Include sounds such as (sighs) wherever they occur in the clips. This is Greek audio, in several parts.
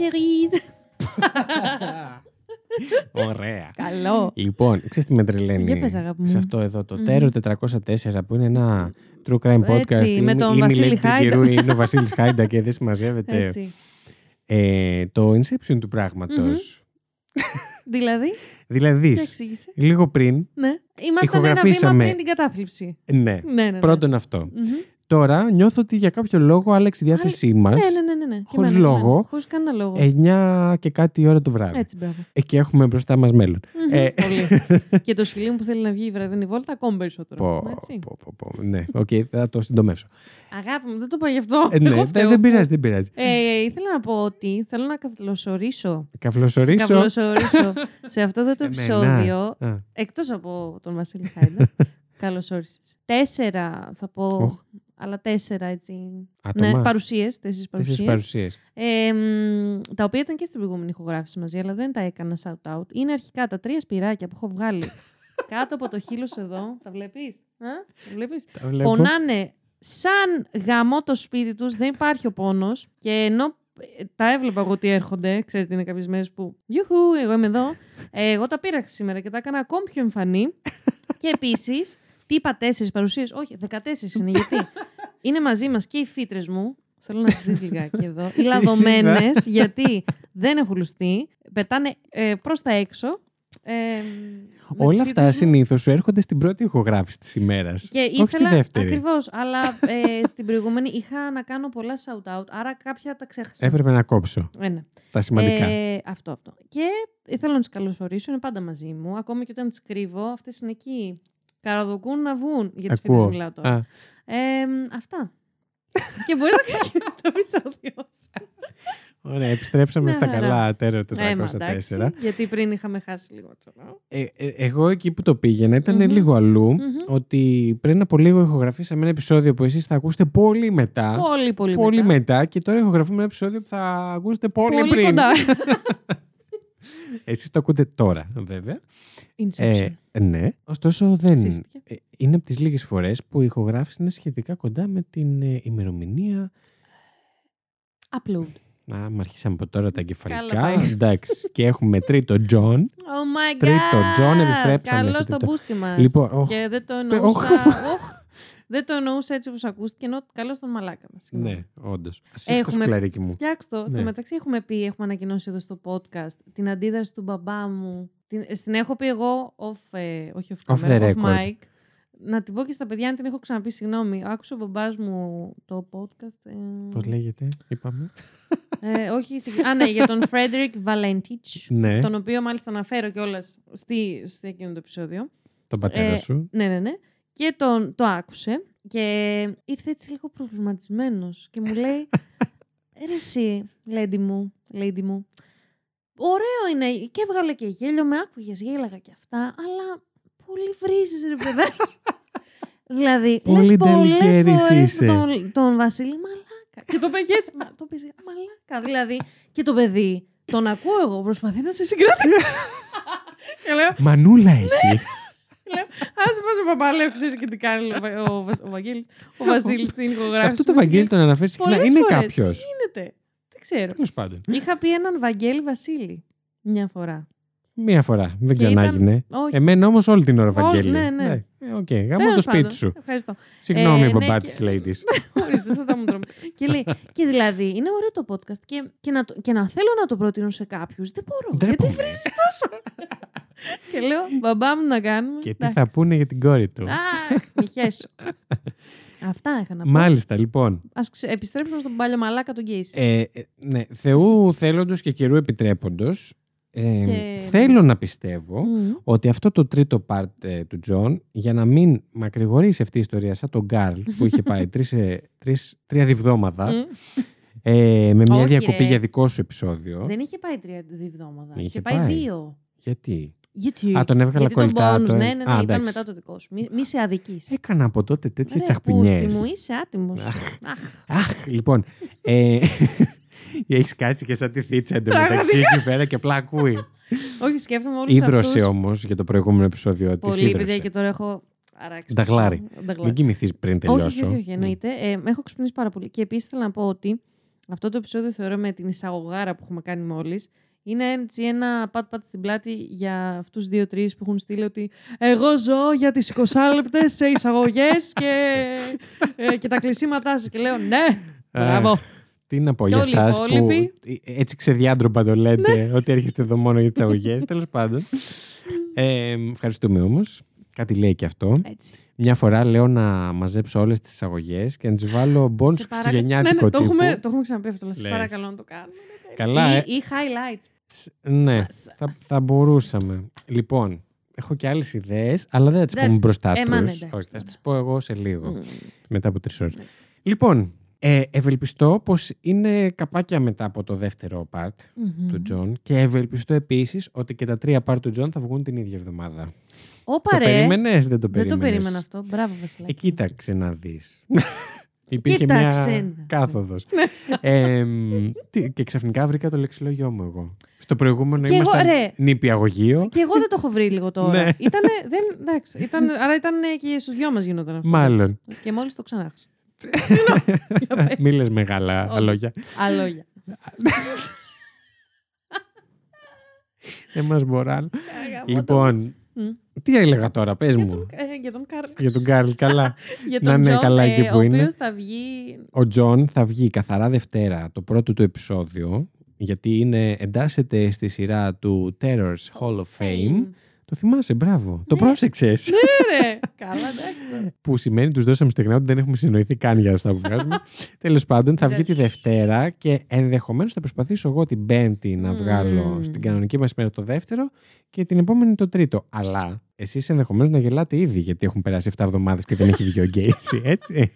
Bon series. (laughs) Ωραία. Καλό. Λοιπόν, ξέρεις τι με τρελαίνει; Για πες, αγάπη μου. σε αυτό εδώ το Μμμ. Terror 404 που είναι ένα true crime podcast. Έτσι, με είναι- τον είναι η Βασίλη Milady του Χάιντα. καιρού, Είναι ο Βασίλης Χάιντα και δεν συμμαζεύεται. Έτσι. Ε, το Inception του πράγματος. Δηλαδή, Δηλαδή, τι εξήγησε. λίγο πριν, Ναι. Ήμασταν ένα βήμα Ηχογραφήσαμε. πριν την κατάθλιψη. ναι, Ναι, ναι. ναι. πρώτον αυτό. Μμμ. Τώρα νιώθω ότι για κάποιο λόγο άλλαξε η διάθεσή μας Ναι, ναι, ναι, ναι, ναι. Και χωρίς εμένα, και λόγο. εμένα. Χωρίς κανένα λόγο. 9 και κάτι ώρα το βράδυ. Έτσι, μπράβο. Ε, και έχουμε μπροστά μας μέλλον. Μμμ, Ε, Πολύ. (laughs) και το σκυλί μου που θέλει να βγει η βραδινή βόλτα, ακόμη περισσότερο. Πω, Έτσι. πω, πω, πω. Ναι, οκ, θα το συντομεύσω. Αγάπη μου, δεν το είπα γι' αυτό. Ε, ναι, Εγώ δεν, φταίω. δεν πειράζει, δεν πειράζει. Ε, ήθελα να πω ότι θέλω να καλωσορίσω. Καυλοσορίσω. Σε καλωσορίσω σε αυτό εδώ το Εμένα. επεισόδιο. Α, Εκτός από τον Βασίλη Χάιντα. (laughs) Καλώς όρισες. Τέσσερα θα πω. Οχ. Αλλά τέσσερα έτσι. Άτομα. Ναι, παρουσίες. Τέσσερις Τέσσερις παρουσίες. παρουσίες. Ε, μ, τα οποία ήταν και στην προηγούμενη ηχογράφηση μαζί, αλλά δεν τα έκανα shout-out. Είναι αρχικά τα τρία σπυράκια που έχω βγάλει (laughs) κάτω από το χείλος εδώ. Τα βλέπεις; Α; Τα βλέπεις; Τα βλέπω. Πονάνε σαν γαμό το σπίτι τους, δεν υπάρχει ο πόνος και ενώ ε, τα έβλεπα εγώ ότι έρχονται, ξέρετε είναι κάποιες μέρες που γιουχού, εγώ είμαι εδώ, ε, εγώ τα πήρα σήμερα και τα έκανα ακόμη πιο εμφανή (laughs) και επίσης, τι είπα τέσσερις παρουσίες, όχι, 14 είναι, γιατί; (laughs) είναι μαζί μας και οι φίτρες μου, θέλω να τις δεις (laughs) λιγάκι εδώ, οι λαδωμένες, γιατί δεν έχουν λουστεί, πετάνε ε, προς τα έξω. Ε, με τις Όλα αυτά φίτρες μου. συνήθως σου έρχονται στην πρώτη ηχογράφηση της ημέρας. Και Όχι στη ήθελα. δεύτερη. Ακριβώς. Αλλά (laughs) ε, στην προηγούμενη είχα να κάνω πολλά shout-out, άρα κάποια τα ξέχασα. Έπρεπε να κόψω Ε, ναι. τα σημαντικά. Ε, αυτό, αυτό. Και ήθελα να τις καλωσορίσω, είναι πάντα μαζί μου. Ακόμη και όταν τις κρύβω, αυτές είναι εκεί. Καραδοκούν να βγουν. Για τις φίλε Ακούω. μιλάω τώρα. Α, Ε, αυτά. και μπορείς να ξεκινήσεις το επεισόδιο σου. ωραία, επιστρέψαμε Μια στα χαρά. καλά τέρο Ε, μα, 404. εντάξει, γιατί πριν είχαμε χάσει λίγο τσολό. Ε, ε, εγώ εκεί που το πήγαινα ήταν Μμμ. λίγο αλλού. Μμμ. Ότι πριν από λίγο ηχογραφήσαμε ένα επεισόδιο που εσείς θα ακούσετε πολύ μετά. Πολύ, πολύ, πολύ μετά. μετά. Και τώρα ηχογραφούμε ένα επεισόδιο που θα ακούσετε πολύ, Πολύ πριν. κοντά. (laughs) Εσείς το ακούτε τώρα, βέβαια. Inception. Ε, ναι. Ωστόσο, δεν. Σύστηκε. ε, Είναι από τις λίγες φορές που η ηχογράφηση είναι σχετικά κοντά με την ε, ημερομηνία. Upload. Να, μ' αρχίσαμε από τώρα τα εγκεφαλικά. Καλά πάει. Εντάξει. και έχουμε τρίτο John. Oh my god! Τρίτο, John, επιστρέψαμε Καλώς σε το τρίτο. μπούστι μας. Λοιπόν, οχ. Και δεν το οχ. εννοούσα... οχ. Δεν το εννοούσα έτσι όπως ακούστηκε, ενώ καλώς τον μαλάκα μας. Συγγνώμη. Ναι, όντως. Α φτιάξει το Έχουμε- σκουλαρίκι μου. Φτιάξ' το. Στο Ναι. μεταξύ έχουμε πει, έχουμε ανακοινώσει εδώ στο podcast την αντίδραση του μπαμπά μου. Την, ε, στην έχω πει εγώ off, ε, όχι off, Off camera, the off record. mic. Να την πω και στα παιδιά, αν την έχω ξαναπεί, συγγνώμη. Άκουσε ο μπαμπάς μου το podcast. Ε, Πώς λέγεται, είπαμε. ε, όχι, συγκ- α, ναι, για τον Frederick Valentich. ναι, τον οποίο μάλιστα αναφέρω κιόλας στη, στη εκείνο το επεισόδιο. τον πατέρα ε, σου. Ναι, ναι, ναι. Και τον, το άκουσε και ήρθε έτσι λίγο προβληματισμένος και μου λέει (laughs) «Ρε εσύ, lady μου, lady μου, ωραίο είναι και έβγαλε και γέλιο, με άκουγες, γέλαγα και αυτά, αλλά πολύ βρίζεις ρε παιδάκι». (laughs) δηλαδή, Πολύ λες πολλές ντελικέρης φορές είσαι. τον, τον Βασίλη μαλάκα. και το παιδί έτσι, μα, το παιδί μαλάκα. Δηλαδή, και το παιδί, τον ακούω εγώ, προσπαθεί να σε συγκρατήσει. (laughs) και λέω, Μανούλα έχει. Λέω, άσε μας ο παπά, λέω, ξέρεις και τι κάνει ο, Βα- ο, Βασ- ο Βαγγέλης, ο Βασίλης στην ηχογράφηση. Αυτό το του Βαγγέλη τον αναφέρεις συχνά. Πολλές Είναι φορές. κάποιος; Τι γίνεται, δεν ξέρω. Τέλος πάντων. Είχα πει έναν Βαγγέλη Βασίλη μια φορά. Μία φορά. Δεν Και ξανά ήταν- έγινε. Όχι. Εμένα όμως όλη την ώρα Όλη- Βαγγέλη. ναι, ναι. Ε, Οκ, γάμο Τέλος το σπίτι πάντων. σου. Ευχαριστώ. Συγγνώμη, Ε, μπαμπά ναι, τη και- ladies. (laughs) Ορίστε, σαν τα μου τρώμε. και λέει, και δηλαδή είναι ωραίο το podcast και, και, να, το- και να θέλω να το προτείνω σε κάποιους. Δεν μπορώ. γιατί Ντρέπομαι. βρίζεις τόσο. (laughs) και λέω, μπαμπά μου να κάνουμε. Και τι Εντάξει. θα πούνε για την κόρη του. Αχ, μη χέσω. Αυτά είχα να πω. Μάλιστα, λοιπόν. Ας ξε- επιστρέψουμε στον παλιομαλάκα τον Γκέισι. Ε, ε, ναι, Θεού θέλοντος και καιρού επιτρέποντος, ε, Και- θέλω να πιστεύω Μμμ. ότι αυτό το τρίτο part ε, του Τζον, για να μην μακρηγορήσει αυτή η ιστορία σαν τον Καρλ που είχε πάει (laughs) τρεις, ε, τρεις, τρία διβδόματα Μμ. ε, με μια Όχι, διακοπή ρε. για δικό σου επεισόδιο. Δεν είχε πάει τρία εβδομάδα. Είχε Είχε πάει, πάει. δύο. Γιατί; Γιατί. Α, τον έβγαλα Γιατί τον κολλητά. bonus, το- ναι, ναι, ναι, Α, ήταν εντάξει. μετά το δικό σου. Μη, μη σε αδικείς. Έκανα από τότε τέτοιες Ρε, τσαχπινιές. πούστη μου, είσαι άτιμος. Αχ. Αχ. Αχ, λοιπόν. Ε, (laughs) έχεις κάτσει και σαν τη θίτσα εντωμεταξύ εκεί πέρα και απλά ακούει. Όχι, σκέφτομαι όλους Ήδρωσε αυτούς. όμως για το προηγούμενο επεισόδιο. της Πολύ, παιδιά, ίδρωσε. και τώρα έχω αράξει. Νταγλάρι. πίσω. Νταγλάρι. Μην κοιμηθείς πριν Όχι, τελειώσω. όχι, όχι, εννοείται. Ε, με έχω ξυπνήσει πάρα πολύ. Και επίσης θέλω να πω ότι Αυτό το επεισόδιο θεωρώ με την εισαγωγάρα που έχουμε κάνει μόλις. Είναι έτσι ένα πατ-πατ στην πλάτη για αυτούς δύο-τρει που έχουν στείλει ότι εγώ ζω για τις 20 λεπτές σε εισαγωγές και, ε, και τα κλεισίματά σας. Και λέω ναι, μπράβο. Τι να πω Και για όλοι οι εσάς που υπόλοιποι. έτσι ξεδιάντροπα το λέτε Ναι. ότι έρχεστε εδώ μόνο για τις αγωγέ. (laughs) Τέλος πάντων. Ε, ευχαριστούμε όμως. Κάτι λέει και αυτό. Έτσι. Μια φορά λέω να μαζέψω όλες τις εισαγωγές και να τις βάλω μπον Σε παρακα- χριστουγεννιάτικο ναι, ναι, το τύπου. έχουμε, το έχουμε ξαναπεί αυτό, αλλά σε Λες. παρακαλώ να το κάνουμε. Καλά, ή, ε. ή highlights. Σ- Ναι, Μας. θα, θα μπορούσαμε. Λοιπόν, έχω και άλλες ιδέες, αλλά δεν θα τις Εντάξει. πούμε μπροστά Ε, τους. μα ναι, εντάξει, Όχι, θα τώρα. τις πω εγώ σε λίγο. Μμμ, Μετά από τρεις ώρες. έτσι. Λοιπόν, ε, ευελπιστώ πως είναι καπάκια μετά από το δεύτερο part Μμμ. του Τζον και ευελπιστώ επίσης ότι και τα τρία part του Τζον θα βγουν την ίδια εβδομάδα. Όπα Το ρε. περίμενες, δεν το Δεν το περίμενες. περίμενα αυτό. Μπράβο, Βασιλάκη. Ε, κοίταξε να δεις. (laughs) Υπήρχε Κοίταξε μια να κάθοδος. ε, τι- και ξαφνικά βρήκα το λεξιλόγιό μου εγώ. Στο προηγούμενο Και εγώ, ήμασταν ρε. νηπιαγωγείο. Και εγώ δεν το έχω βρει λίγο τώρα. Ναι. Ήτανε, δεν, εντάξει, ήταν, άρα ήταν και στους δυο μας γινόταν αυτό. Μάλλον. εντάξει. Και μόλις το ξανάχασα. (laughs) Για πες. Μη λες μεγάλα Όχι. λόγια. Αλόγια. Δεν μας μπορά. Γαμώτο. Λοιπόν, Μμ. τι έλεγα τώρα, πες Για μου. τον, ε, για τον Καρλ. Για τον Κάρλ, καλά. (laughs) Για Να τον είναι Τζον, καλά ε, εκεί που ο είναι. οποίος θα βγει... Ο Τζον θα βγει καθαρά Δευτέρα, το πρώτο του επεισόδιο, γιατί είναι, εντάσσεται στη σειρά του Terror's Hall of Fame. Το θυμάσαι, μπράβο. Το Ναι. πρόσεξες. Ναι, ρε. Καλά, εντάξει. που σημαίνει τους δώσαμε στεγνά ότι δεν έχουμε συνοηθεί καν για αυτά που βγάζουμε. (laughs) Τέλος πάντων, θα βγει τη Εντάξει. Δευτέρα και ενδεχομένως θα προσπαθήσω εγώ την Πέμπτη να Μμμ. βγάλω στην κανονική μας μέρα το δεύτερο και την επόμενη το τρίτο. Αλλά εσείς ενδεχομένως να γελάτε ήδη γιατί έχουν περάσει 7 εβδομάδες και δεν έχει βγει ο Γκέισι, (laughs) έτσι.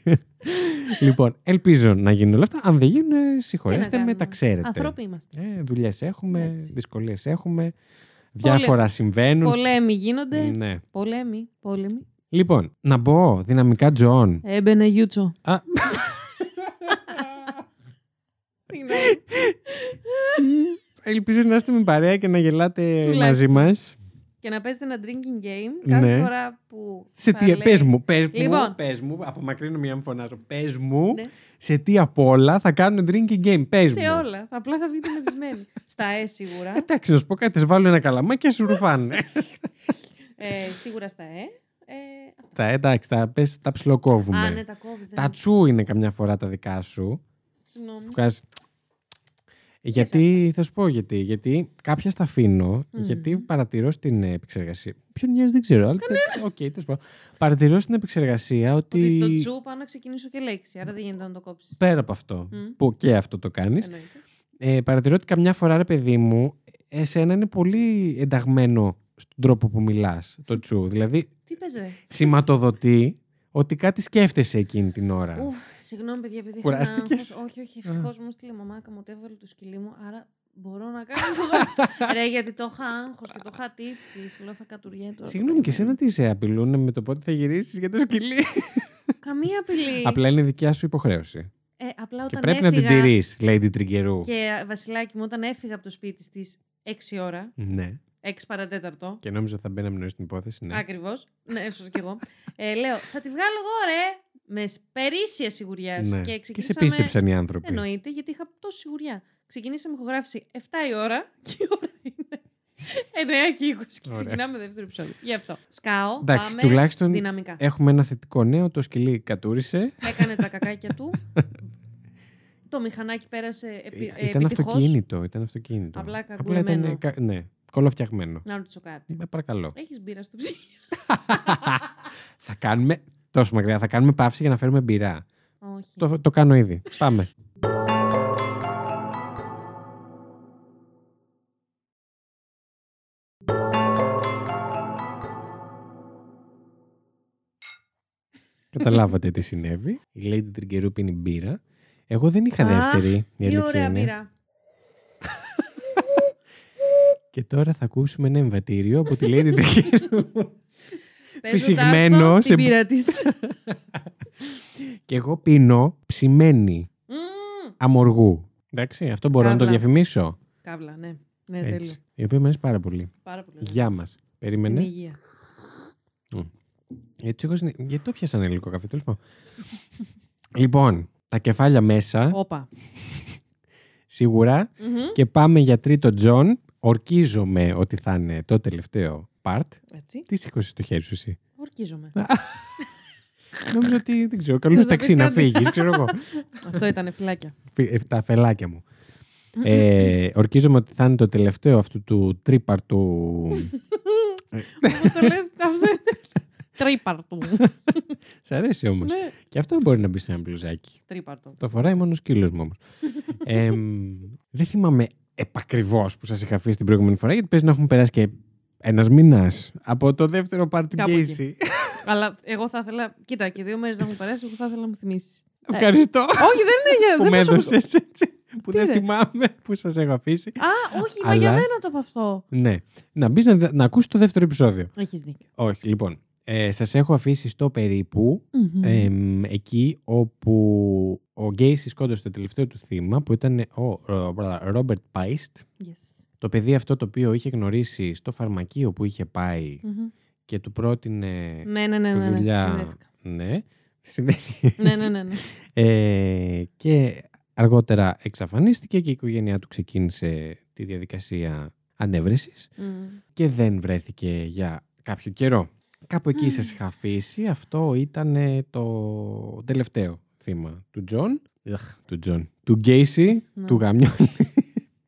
λοιπόν, ελπίζω να γίνουν όλα αυτά. Αν δεν γίνουν, ε, συγχωρέστε με, κάνουμε. τα ξέρετε. Ανθρώποι είμαστε. Ε, Δουλειές έχουμε, Έτσι. δυσκολίες έχουμε. Διάφορα συμβαίνουν. Πολέμοι γίνονται. Ναι. Πολέμοι. Πόλεμοι. Λοιπόν, να μπω δυναμικά Τζον. Έμπαινε Γιούτσο. Α, (laughs) Ελπίζω να είστε με παρέα και να γελάτε Τουλάχιστον. μαζί μας. Και να παίζετε ένα drinking game κάθε Ναι. φορά που. Σε θα τι, λέει- πες μου, πες μου, Λοιπόν. πες μου, απομακρύνω μια μου φωνάζω, πες μου, Ναι. σε τι απ' όλα θα κάνουν drinking game, πες Σε μου. όλα. Απλά θα βγείτε μεθυσμένοι. (laughs) Στα Ε σίγουρα. Εντάξει, να σου πω κάτι, θα σου βάλω ένα καλαμάκι και σου ρουφάνε. Ε, σίγουρα στα Ε. ε τα εντάξει, τα, πες, τα ψιλοκόβουμε. α, ναι, τα κόβεις. Τα τσου είναι καμιά φορά τα δικά σου. Συγγνώμη. Που κάνεις... Γιατί, θα σου πω γιατί. Γιατί κάποια στα αφήνω, Μμμ. γιατί παρατηρώ στην επεξεργασία. Ποιον νοιάζει δεν ξέρω. Αλλά... Οκ, τέλος πάντων. Παρατηρώ στην επεξεργασία ότι. Ότι στο τσου πάω να ξεκινήσω και λέξη. Άρα δεν γίνεται να το κόψεις. Πέρα από αυτό, Μμ. που και αυτό το κάνεις, Εννοείται. ε, παρατηρώ ότι καμιά φορά, ρε παιδί μου, εσένα είναι πολύ ενταγμένο στον τρόπο που μιλάς το τσου. Δηλαδή, Τι πες ρε. σηματοδοτεί ότι κάτι σκέφτεσαι εκείνη την ώρα. Ουφ, συγγνώμη, παιδιά, επειδή είχα Κουράστηκες; ένα άγχος. Όχι, όχι, ευτυχώς μου έστειλε η μαμάκα μου ότι έβγαλε το σκυλί μου, άρα μπορώ να κάνω εγώ. (laughs) Ρε, γιατί το είχα άγχος και το είχα τύψει. Λέω θα κατουριέτω. Συγγνώμη, και εσένα τι σε απειλούν με το πότε θα γυρίσεις για το σκυλί; (laughs) Καμία απειλή. Απλά είναι δικιά σου υποχρέωση. Ε, απλά Και όταν πρέπει να την έφυγα... τηρείς, Lady Τριγκερού. Και ε, Βασιλάκι μου, όταν έφυγα από το σπίτι στις 6 ώρα, Ναι. 6 παρατέταρτο, Και νόμιζα ότι θα μπαίναμε νωρί στην υπόθεση. Ναι. Ακριβώς. Ναι, ίσω και εγώ. Ε, λέω, θα τη βγάλω εγώ, ρε! Με περίσσια σιγουριά. Ναι. Και Και σε ξεκινήσαμε. πίστεψαν οι άνθρωποι. Εννοείται, γιατί είχα τόση σιγουριά. Ξεκινήσαμε ηχογράφηση 7 η ώρα (laughs) και η ώρα είναι 9 και 20 και Ωραία. ξεκινάμε δεύτερο επεισόδιο. Γι' αυτό. Σκάω, Εντάξει, πάμε τουλάχιστον δυναμικά. έχουμε ένα θετικό νέο. Το σκυλί κατούρισε. Έκανε τα κακάκια του. (laughs) το μηχανάκι πέρασε επι... ε, ήταν επιτυχώς. αυτοκίνητο. Ήταν αυτοκίνητο. Απλά ήταν. καγκουρεμένο. κα- Ναι, κολοφτιαγμένο. Να ρωτήσω κάτι. Ε, παρακαλώ. Έχεις μπύρα στο ψυγείο; (laughs) θα κάνουμε. Τόσο μακριά. Θα κάνουμε παύση για να φέρουμε μπυρά. Όχι. Το, το κάνω ήδη. Πάμε. (laughs) Καταλάβατε τι συνέβη. Η Lady Τριγκερού πίνει μπύρα. Εγώ δεν είχα Α, δεύτερη. Η Τι αλήθεια ωραία είναι. μπύρα. Και τώρα θα ακούσουμε ένα εμβατήριο από τη Lady Τριγκερού. (laughs) Πες Φυσικμένο ρουτάστο σε- στην πύρα της. (laughs) Και εγώ πίνω ψημένη Μμμ. αμοργού. Εντάξει, αυτό μπορώ να το Καύλα. διαφημίσω. Καύλα, ναι. Ναι, τέλειο. Έτσι. Η οποία μου αρέσει πάρα πολύ. Πάρα πολύ. ωραία. Γεια μας. Περίμενε. Στην υγεία. Γιατί, έχω συνε- Γιατί το πιάσανε λίγο καφέ, τέλος πάντων. (laughs) λοιπόν, τα κεφάλια μέσα Όπα. σίγουρα. Μμμ. Και πάμε για τρίτο Τζον. Ορκίζομαι ότι θα είναι το τελευταίο part. Έτσι. Τι σήκωσες το χέρι σου εσύ. Ορκίζομαι. Νόμιζα ότι δεν ξέρω. Καλώ Θες να ταξί πεις να κάτι; φύγεις, ξέρω εγώ. Αυτό ήταν φυλάκια. Φι- ε, Τα φελάκια μου. Ε, ορκίζομαι ότι θα είναι το τελευταίο αυτού του τρίπαρτου. Μου το λες αυτό. Τρίπαρτο. Σ' αρέσει όμως. Ναι. Και αυτό μπορεί να μπει σε ένα μπλουζάκι. Τρίπαρτο. Το φοράει μόνο ο σκύλος μου όμως. δεν θυμάμαι επακριβώς που σας είχα αφήσει την προηγούμενη φορά, γιατί παίζει να έχουν περάσει και ένας μήνας από το δεύτερο part του Κάπου Casey. (laughs) Αλλά εγώ θα ήθελα. Κοίτα, και δύο μέρες να μου περάσει, εγώ θα ήθελα να μου θυμίσεις. Ευχαριστώ Όχι, δεν είναι για. (laughs) που δεν με προσωπικό. έδωσες έτσι. Που Τι δεν δε; θυμάμαι που σας έχω αφήσει. Α, όχι, μα Αλλά- για μένα το από αυτό. Ναι. Να μπεις να, να ακούσεις το δεύτερο επεισόδιο. Έχεις δίκιο. Όχι, λοιπόν. Ε, σας έχω αφήσει στο περίπου Μμμ. εμ, εκεί όπου ο Γκέισι σκότωσε το τελευταίο του θύμα που ήταν ο Ρόμπερτ Πάιστ Yes. το παιδί αυτό το οποίο είχε γνωρίσει στο φαρμακείο που είχε πάει Μμμ. και του πρότεινε Ναι, ναι, ναι, ναι. ναι. δουλειά. Συνδέθηκα. Ναι. Συνδέθηκε. ναι, ναι, ναι. ναι. Ε, και αργότερα εξαφανίστηκε και η οικογένειά του ξεκίνησε τη διαδικασία ανεύρεσης Μμ. και δεν βρέθηκε για κάποιο καιρό. Κάπου εκεί σας είχα αφήσει. Αυτό ήταν το τελευταίο θύμα του Τζον. Αχ, του Τζον. Του Γκέισι, Ναι. του Γαμιών.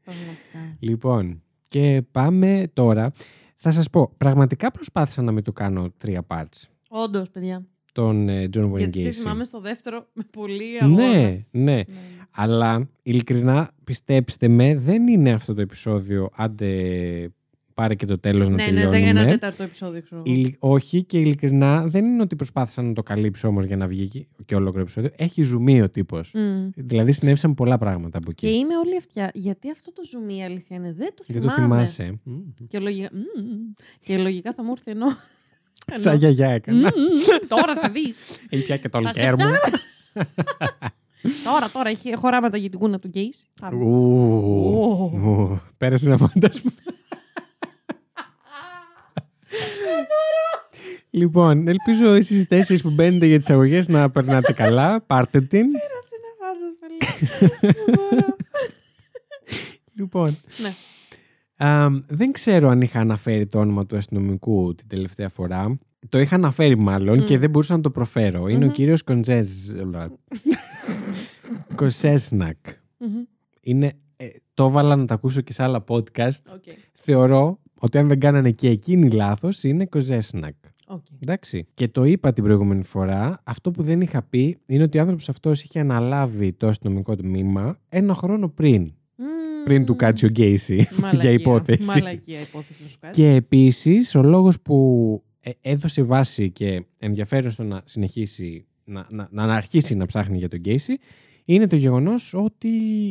Πραγματικά. λοιπόν, και πάμε τώρα. Θα σας πω, πραγματικά προσπάθησα να μην το κάνω τρία parts. Όντως, παιδιά. Τον ε, John Wayne Γιατί Gacy. εσύ θυμάμαι στο δεύτερο με πολύ αγώνα. Ναι, ναι. Ναι. Αλλά ειλικρινά, πιστέψτε με, δεν είναι αυτό το επεισόδιο. Άντε, πάρε και το τέλος να Ναι, ναι, τελειώνουμε. δεν ένα τέταρτο επεισόδιο, ξέρω. εγώ. Ειλι- Όχι και ειλικρινά δεν είναι ότι προσπάθησα να το καλύψω όμως για να βγει και- και ολόκληρο επεισόδιο. Έχει ζουμί ο τύπος. Μμ. Δηλαδή συνέβησαν πολλά πράγματα από Και εκεί. είμαι όλη αυτιά. Γιατί αυτό το ζουμί η αλήθεια είναι. Δεν το Δεν θυμάμαι. το θυμάσαι. Μμμ. Και λογικά, μμμ. και λογικά θα μου έρθει ενώ. (laughs) Σαν ενώ- γιαγιά έκανα. Μμμ. Τώρα θα δεις. (laughs) Έχει πια και το Θα σε λικέρ μου. (laughs) Τώρα, τώρα έχει χωράματα για την κούνα του Γκέις. Πάμε. Ου, ου, Πέρασε ένα φαντάσμα. Λοιπόν, ελπίζω εσείς οι τέσσερις που μπαίνετε για τις αγωγές να περνάτε καλά. Πάρτε την. Πέρασε ένα φάντασμα, λέει. Δεν μπορώ. Λοιπόν, Ναι. αμ, δεν ξέρω αν είχα αναφέρει το όνομα του αστυνομικού την τελευταία φορά. Το είχα αναφέρει μάλλον Μμ. και δεν μπορούσα να το προφέρω. Είναι ο Μμμ. κύριος Κοντζέζ... Κοσέσνακ. Μμμ. Είναι... ε, το έβαλα να τα ακούσω και σε άλλα podcast. Ok. Θεωρώ ότι αν δεν κάνανε και εκείνοι λάθος είναι Κοζέσνακ. Οκ. Εντάξει. Και το είπα την προηγούμενη φορά. Αυτό που δεν είχα πει είναι ότι ο άνθρωπος αυτός είχε αναλάβει το αστυνομικό τμήμα ένα χρόνο πριν. Μμμ. Πριν του κάτσει ο Γκέισι (laughs) για Μαλακία. υπόθεση. Μαλακία υπόθεση να σου κάτσει. Και επίσης ο λόγος που ε, έδωσε βάση και ενδιαφέρον στο να συνεχίσει να, να, να αρχίσει να ψάχνει για τον Γκέισι είναι το γεγονός ότι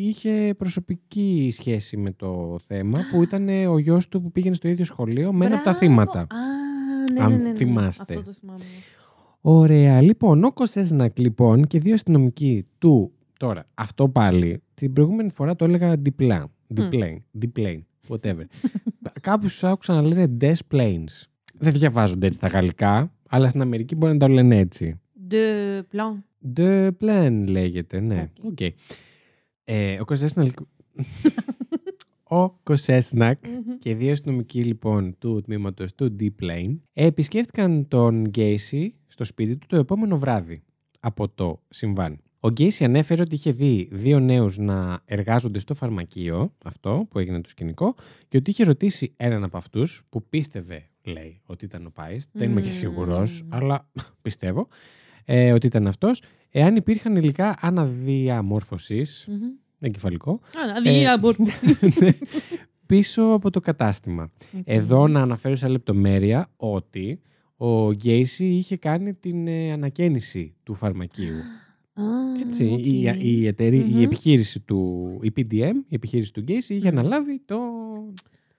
είχε προσωπική σχέση με το θέμα που ήταν ο γιος του που πήγαινε στο ίδιο σχολείο με ένα από τα Μπράβο. θύματα. Α, ναι, Αν ναι, ναι, ναι. θυμάστε. Αυτό το θυμάμαι. Ωραία. Λοιπόν, ο Κοσέσνακ λοιπόν και δύο αστυνομικοί του. Τώρα, αυτό πάλι την προηγούμενη φορά το έλεγα διπλά. Διπλέν. Διπλέν. Whatever. (laughs) Κάποιους τους άκουσα να λένε Des Plaines. Δεν διαβάζονται έτσι τα γαλλικά, αλλά στην Αμερική μπορεί να τα λένε έτσι. De plan. De Plan λέγεται, ναι. Οκ. Οκ. Ε, ο Κοσέσνακ. (laughs) ο Κοσέσνακ Μμμ. και οι δύο αστυνομικοί λοιπόν του τμήματος του D-Plane επισκέφτηκαν τον Γκέισι στο σπίτι του το επόμενο βράδυ από το συμβάν. Ο Γκέισι ανέφερε ότι είχε δει δύο νέους να εργάζονται στο φαρμακείο, αυτό που έγινε το σκηνικό, και ότι είχε ρωτήσει έναν από αυτούς που πίστευε, λέει, ότι ήταν ο Πάιστ. Δεν είμαι και Μμμ. σίγουρος, αλλά (laughs) πιστεύω ε, ότι ήταν αυτός, εάν υπήρχαν υλικά αναδιαμόρφωσης, Μμμ. εγκεφαλικό, Α, Ε, (laughs) αδιάμπορτο. πίσω από το κατάστημα. Εδώ να αναφέρω σε λεπτομέρεια ότι ο Γκέισι είχε κάνει την ε, ανακαίνιση του φαρμακείου. Α, Έτσι, οκ. η, η, εταιρεία- Μμμ. η επιχείρηση του, η PDM, η επιχείρηση του Γκέισι είχε Μμμ. αναλάβει το...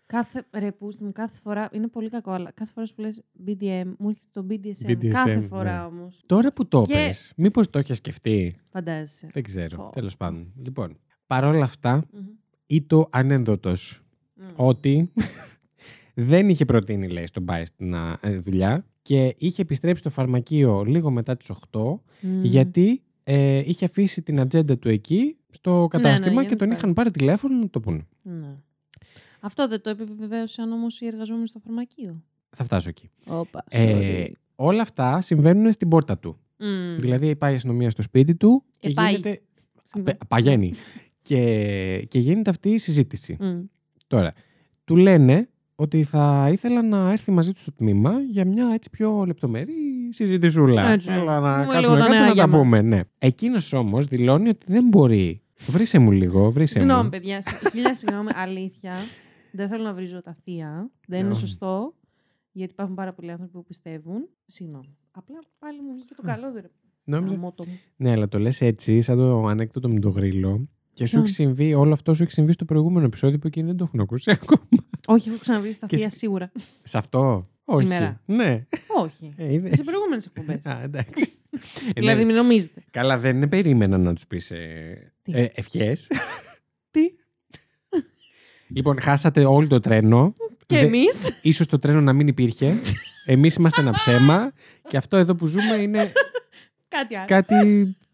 Κάθε, ρε, πούστη μου, κάθε φορά, είναι πολύ κακό, αλλά κάθε φορά που λες PDM, μου έρχεται το BDSM. BDSM, κάθε ναι. φορά όμως. Τώρα που το Και- πες, μήπως το είχε σκεφτεί; Φαντάζεσαι. Δεν ξέρω, Πω. τέλος πάντων. Λοιπόν, παρόλα αυτά, Μμμ. ήταν ανένδοτος Μμ. ότι (laughs) δεν είχε προτείνει, λέει, στον Πάιστ να ε, δουλειά και είχε επιστρέψει στο φαρμακείο λίγο μετά τις 8 Μμ. γιατί ε, είχε αφήσει την ατζέντα του εκεί στο κατάστημα ναι, για και να τον πάει. είχαν πάρει τηλέφωνο να το πούνε. Ναι. Αυτό δεν το επιβεβαίωσαν όμω οι εργαζόμενοι στο φαρμακείο. Θα φτάσω εκεί. Όπα. Ε, όλα αυτά συμβαίνουν στην πόρτα του. Δηλαδή πάει η αστυνομία στο σπίτι του και Ε, πάει. γίνεται. Πε- Παγαίνει. και, και γίνεται αυτή η συζήτηση. Τώρα, του λένε ότι θα ήθελα να έρθει μαζί του στο τμήμα για μια έτσι πιο λεπτομερή συζητησούλα. Έτσι. Αλλά να Πούμε κάτσουμε λίγο τα κάτω να νεάγια τα μας. πούμε. Ναι. Εκείνος όμως δηλώνει ότι δεν μπορεί. Βρίσε μου λίγο, βρίσε Συγγνώμη, μου. παιδιά. συ- Χίλια συγγνώμη. Αλήθεια. Δεν θέλω να βρίζω τα θεία. Δεν είναι Όχι. σωστό. Γιατί υπάρχουν πάρα πολλοί άνθρωποι που πιστεύουν. Συγγνώμη. Απλά πάλι μου βγήκε το καλό δεν Νόμιζα- Γαμώτο μου. Ναι, αλλά το λες έτσι, σαν το ανέκδοτο με το γρίλο. Και σου Ποιο; έχει συμβεί, όλο αυτό σου έχει συμβεί στο προηγούμενο επεισόδιο που εκείνοι δεν το έχουν ακούσει ακόμα. Όχι, έχω ξαναβρει τα Και θεία σ- σίγουρα. Σε αυτό; Όχι. Σήμερα. Ναι. Όχι. Ε, είδες. Σε προηγούμενες εκπομπές. Α, εντάξει. (laughs) Ε, Δηλαδή, ναι. μην νομίζετε. Καλά, δεν περίμενα να τους πεις ε, Τι; ε, ευχές. Τι; Λοιπόν, χάσατε όλο το τρένο. Και Δε- εμείς. Ίσως το τρένο να μην υπήρχε. Εμείς είμαστε ένα ψέμα. Και αυτό εδώ που ζούμε είναι Κάτι άλλο. κάτι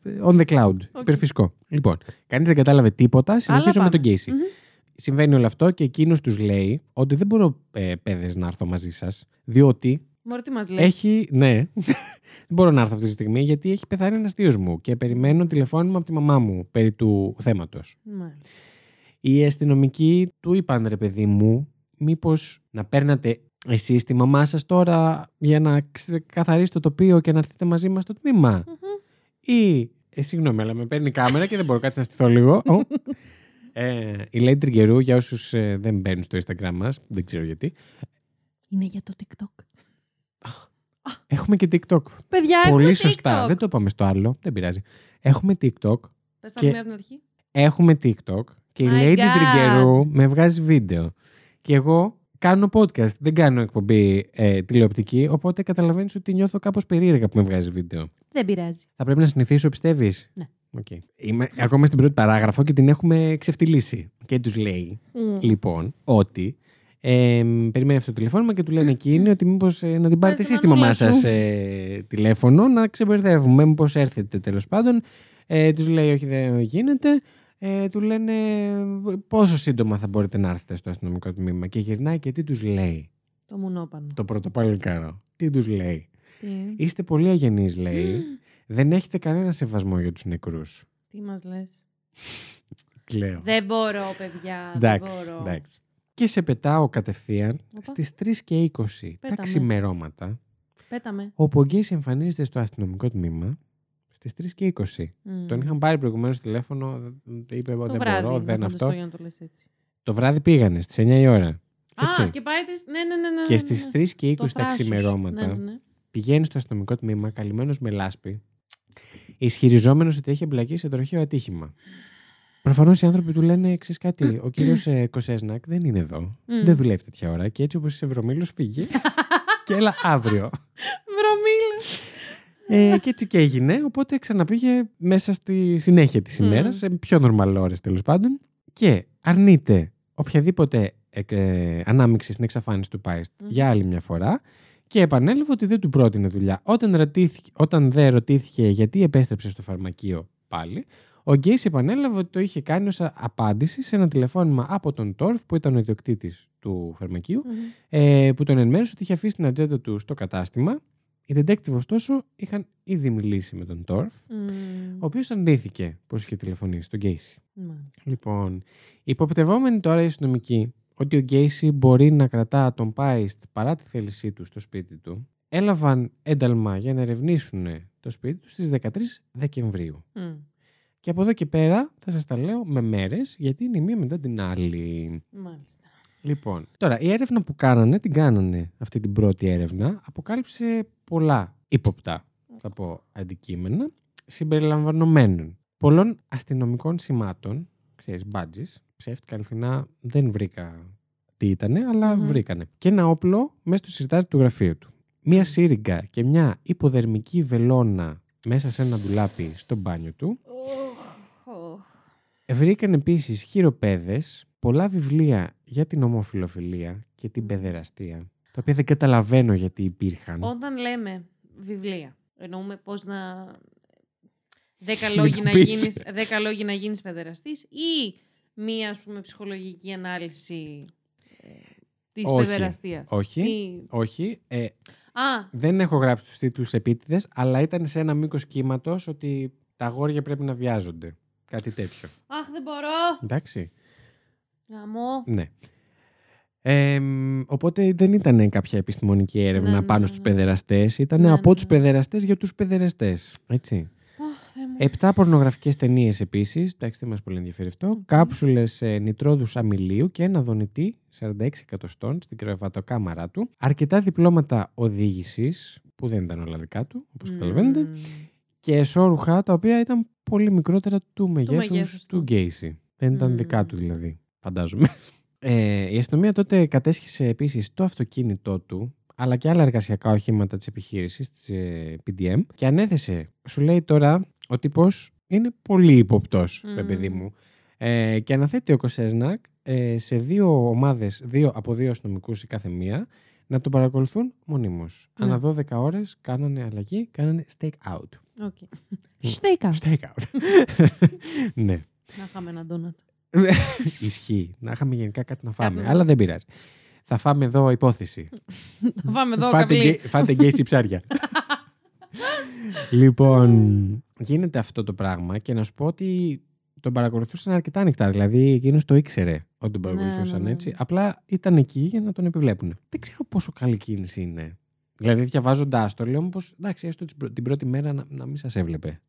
ε, on the cloud. Υπερφυσικό. Λοιπόν, κανείς δεν κατάλαβε τίποτα. Συνεχίζω με τον πάμε. Casey. Μμμ. Συμβαίνει όλο αυτό και εκείνος τους λέει ότι δεν μπορώ, ε, παιδες, να έρθω μαζί σας. Διότι Μωρή, τι μας λέει; έχει. Ναι, (laughs) δεν μπορώ να έρθω αυτή τη στιγμή γιατί έχει πεθάνει ένας θείος μου και περιμένω τηλεφώνημα από τη μαμά μου περί του θέματος. Μάλιστα. Οι αστυνομικοί του είπαν ρε παιδί μου, μήπως να παίρνατε εσείς τη μαμά σας τώρα για να καθαρίσει το τοπίο και να έρθετε μαζί μας στο τμήμα; Μμμ. Ή, ε, συγγνώμη, αλλά με παίρνει η κάμερα και δεν μπορώ κάτσε να στηθώ λίγο. Ω. ε, η Lady Τριγκερού, για όσους ε, δεν μπαίνουν στο Instagram μας, δεν ξέρω γιατί, Είναι για το TikTok. έχουμε και TikTok. Παιδιά, Πολύ έχουμε σωστά. TikTok. Δεν το είπαμε στο άλλο, δεν πειράζει. Έχουμε TikTok, Πες τα και- μία από την αρχή. έχουμε TikTok και η My Lady God. Τριγκερού με βγάζει βίντεο. Και εγώ κάνω podcast, δεν κάνω εκπομπή ε, τηλεοπτική, οπότε καταλαβαίνεις ότι νιώθω κάπως περίεργα που με βγάζει βίντεο. Δεν πειράζει. Θα πρέπει να συνηθίσω, πιστεύεις; Ναι. Οκ. Είμαι ακόμα στην πρώτη παράγραφο και την έχουμε ξεφτυλίσει. Και τους λέει, λοιπόν, ότι ε, περιμένει αυτό το τηλεφώνημα και του λένε εκείνοι ότι μήπως να την πάρετε τη εσείς τη μαμά μανούλα σου. σα ε, τηλέφωνο, να ξεμπερδεύουμε. Μήπως έρθετε τέλος πάντων. Ε, τους λέει, Όχι, δεν γίνεται. Ε, του λένε πόσο σύντομα θα μπορείτε να έρθετε στο αστυνομικό τμήμα; Και γυρνάει και τι τους λέει. Το μουνόπανο. Το πρωτοπαλικάρο. Τι τους λέει. Τι, Είστε πολύ αγενείς, λέει. Δεν έχετε κανένα σεβασμό για τους νεκρούς. τι μας λες; Κλαίω. Δεν μπορώ, παιδιά. Εντάξει, δεν μπορώ. εντάξει. Και σε πετάω κατευθείαν Οπα. στις 3 και 20 Πέτα τα με. ξημερώματα, Πέταμε. όπου ο Γκέις εμφανίζεται στο αστυνομικό τμήμα στις 3 και 20. Μμ. Τον είχαν πάρει προηγουμένως τηλέφωνο, είπε το δεν βράδυ. μπορώ, να δεν φανταστώ αυτό. Για να το λες έτσι. Το βράδυ πήγανε στις 9 η ώρα. Έτσι. Α, και πάει τις... Ναι, ναι, ναι, ναι. Και ναι, στις ναι. 3 και 20 Το τα θράσος. ξημερώματα Ναι, ναι, ναι. πηγαίνει στο αστυνομικό τμήμα καλυμμένος με λάσπη, ισχυριζόμενος ότι έχει εμπλακεί σε τροχαίο ατύχημα. Προφανώς οι άνθρωποι του λένε εξής κάτι. Ο κύριος Κοσέσνακ δεν είναι εδώ. Μμ. Δεν δουλεύει τέτοια ώρα. Και έτσι όπως είσαι βρωμίλο, φύγε. (laughs) και έλα αύριο. Βρωμίλα. Ε, και έτσι και έγινε. Οπότε ξαναπήγε μέσα στη συνέχεια της Μμ. ημέρας, σε πιο νορμαλ ώρες τέλος πάντων. Και αρνείται οποιαδήποτε ε, ε, ανάμειξη στην εξαφάνιση του Πάιστ Μμ. για άλλη μια φορά. Και επανέλαβε ότι δεν του πρότεινε δουλειά. Όταν, ρωτήθηκε, όταν δεν ρωτήθηκε γιατί επέστρεψε στο φαρμακείο πάλι, ο Γκέις επανέλαβε ότι το είχε κάνει ως απάντηση σε ένα τηλεφώνημα από τον Τόρφ που ήταν ο ιδιοκτήτης του φαρμακείου Μμμ. ε, που τον ενημέρωσε ότι είχε αφήσει την ατζέντα του στο κατάστημα. Οι detective ωστόσο είχαν ήδη μιλήσει με τον Τόρφ, Μμ. ο οποίος αντίθηκε πως είχε τηλεφωνήσει στον Γκέισι. Μάλιστα. Λοιπόν, υποπτευόμενοι τώρα οι αστυνομικοί ότι ο Γκέισι μπορεί να κρατά τον Πάιστ παρά τη θέλησή του στο σπίτι του, έλαβαν ένταλμα για να ερευνήσουν το σπίτι τους στις 13 Δεκεμβρίου. Μμ. Και από εδώ και πέρα θα σας τα λέω με μέρες, γιατί είναι η μία μετά την άλλη. Μάλιστα. Λοιπόν, τώρα η έρευνα που κάνανε, την κάνανε αυτή την πρώτη έρευνα, αποκάλυψε πολλά ύποπτα, θα πω, αντικείμενα, συμπεριλαμβανομένων πολλών αστυνομικών σημάτων, ξέρεις, badges, ψεύτικα αληθινά δεν βρήκα τι ήτανε, αλλά Μμμ. βρήκανε. Και ένα όπλο μέσα στο σιρτάρι του γραφείου του. Μία σύριγγα και μια υποδερμική βελόνα μέσα σε ένα ντουλάπι στο μπάνιο του. Οχ, οχ. Βρήκαν επίσης χειροπέδες, πολλά βιβλία για την ομοφιλοφιλία και την Μμ. παιδεραστία, τα οποία δεν καταλαβαίνω γιατί υπήρχαν. Όταν λέμε βιβλία, εννοούμε πώς να... Δέκα Μην (laughs) λόγοι, το να πεις. γίνεις, δέκα λόγοι να γίνεις παιδεραστής ή μία ας πούμε ψυχολογική ανάλυση ε, της Όχι. παιδεραστίας; Όχι. Τι- Όχι. Ε, Α, δεν έχω γράψει τους τίτλους επίτηδες, αλλά ήταν σε ένα μήκος κύματος ότι τα αγόρια πρέπει να βιάζονται. Κάτι τέτοιο. αχ δεν μπορώ. Εντάξει. Γαμό. Ναι. Ε, μ, οπότε δεν ήταν κάποια επιστημονική έρευνα Ναι, ναι, πάνω ναι, στους ναι. παιδεραστές. Ήταν Ναι, από ναι, τους ναι. παιδεραστές για τους παιδεραστές. Έτσι. Αχ, Θεέ μου. Επτά πορνογραφικές ταινίες επίσης. Εντάξει, δεν μας πολύ ενδιαφέρει αυτό. Κάψουλες ε, νητρόδους αμυλίου και ένα δονητή 46 εκατοστών στην κρεβατοκάμαρά του. Αρκετά διπλώματα οδήγησης, που δεν ήταν όλα δικά του, όπως καταλαβαίνετε. Μμμ. Και εσώρουχα τα οποία ήταν πολύ μικρότερα του μεγέθους μεγέθους του του. Γκέισι. Δεν ήταν Μμμ. δικά του δηλαδή, φαντάζομαι. Ε, η αστυνομία τότε κατέσχισε επίσης το αυτοκίνητό του αλλά και άλλα εργασιακά οχήματα της επιχείρησης, της ε, PDM και ανέθεσε, σου λέει τώρα, ο τύπος είναι πολύ υποπτός, ρε Μμμ. παιδί μου. Ε, και αναθέτει ο Κοσέσνακ ε, σε δύο ομάδες, δύο, από δύο αστυνομικούς η κάθε μία, να τον παρακολουθούν μονίμως. Ναι. Ανά 12 ώρες κάνανε αλλαγή, κάνανε stake out. Οκ. Stake out. (laughs) Stake out. (laughs) ναι. Να είχαμε ένα ντόνατ. (laughs) Ισχύει. Να είχαμε γενικά κάτι να φάμε. Κάτι. Αλλά δεν πειράζει. Θα φάμε εδώ υπόθεση. Θα πάμε εδώ φάτε, καβλί. γκέ, φάτε γκέι ψάρια. λοιπόν, γίνεται αυτό το πράγμα και να σου πω ότι τον παρακολουθούσαν αρκετά ανοιχτά. Δηλαδή, εκείνος το ήξερε ότι τον Ναι, παρακολουθούσαν ναι, ναι. έτσι. Απλά ήταν εκεί για να τον επιβλέπουν. Δεν ξέρω πόσο καλή κίνηση είναι. Δηλαδή, διαβάζοντάς το, λέω πως εντάξει, έστω την πρω- την πρώτη μέρα να, να μην σας έβλεπε.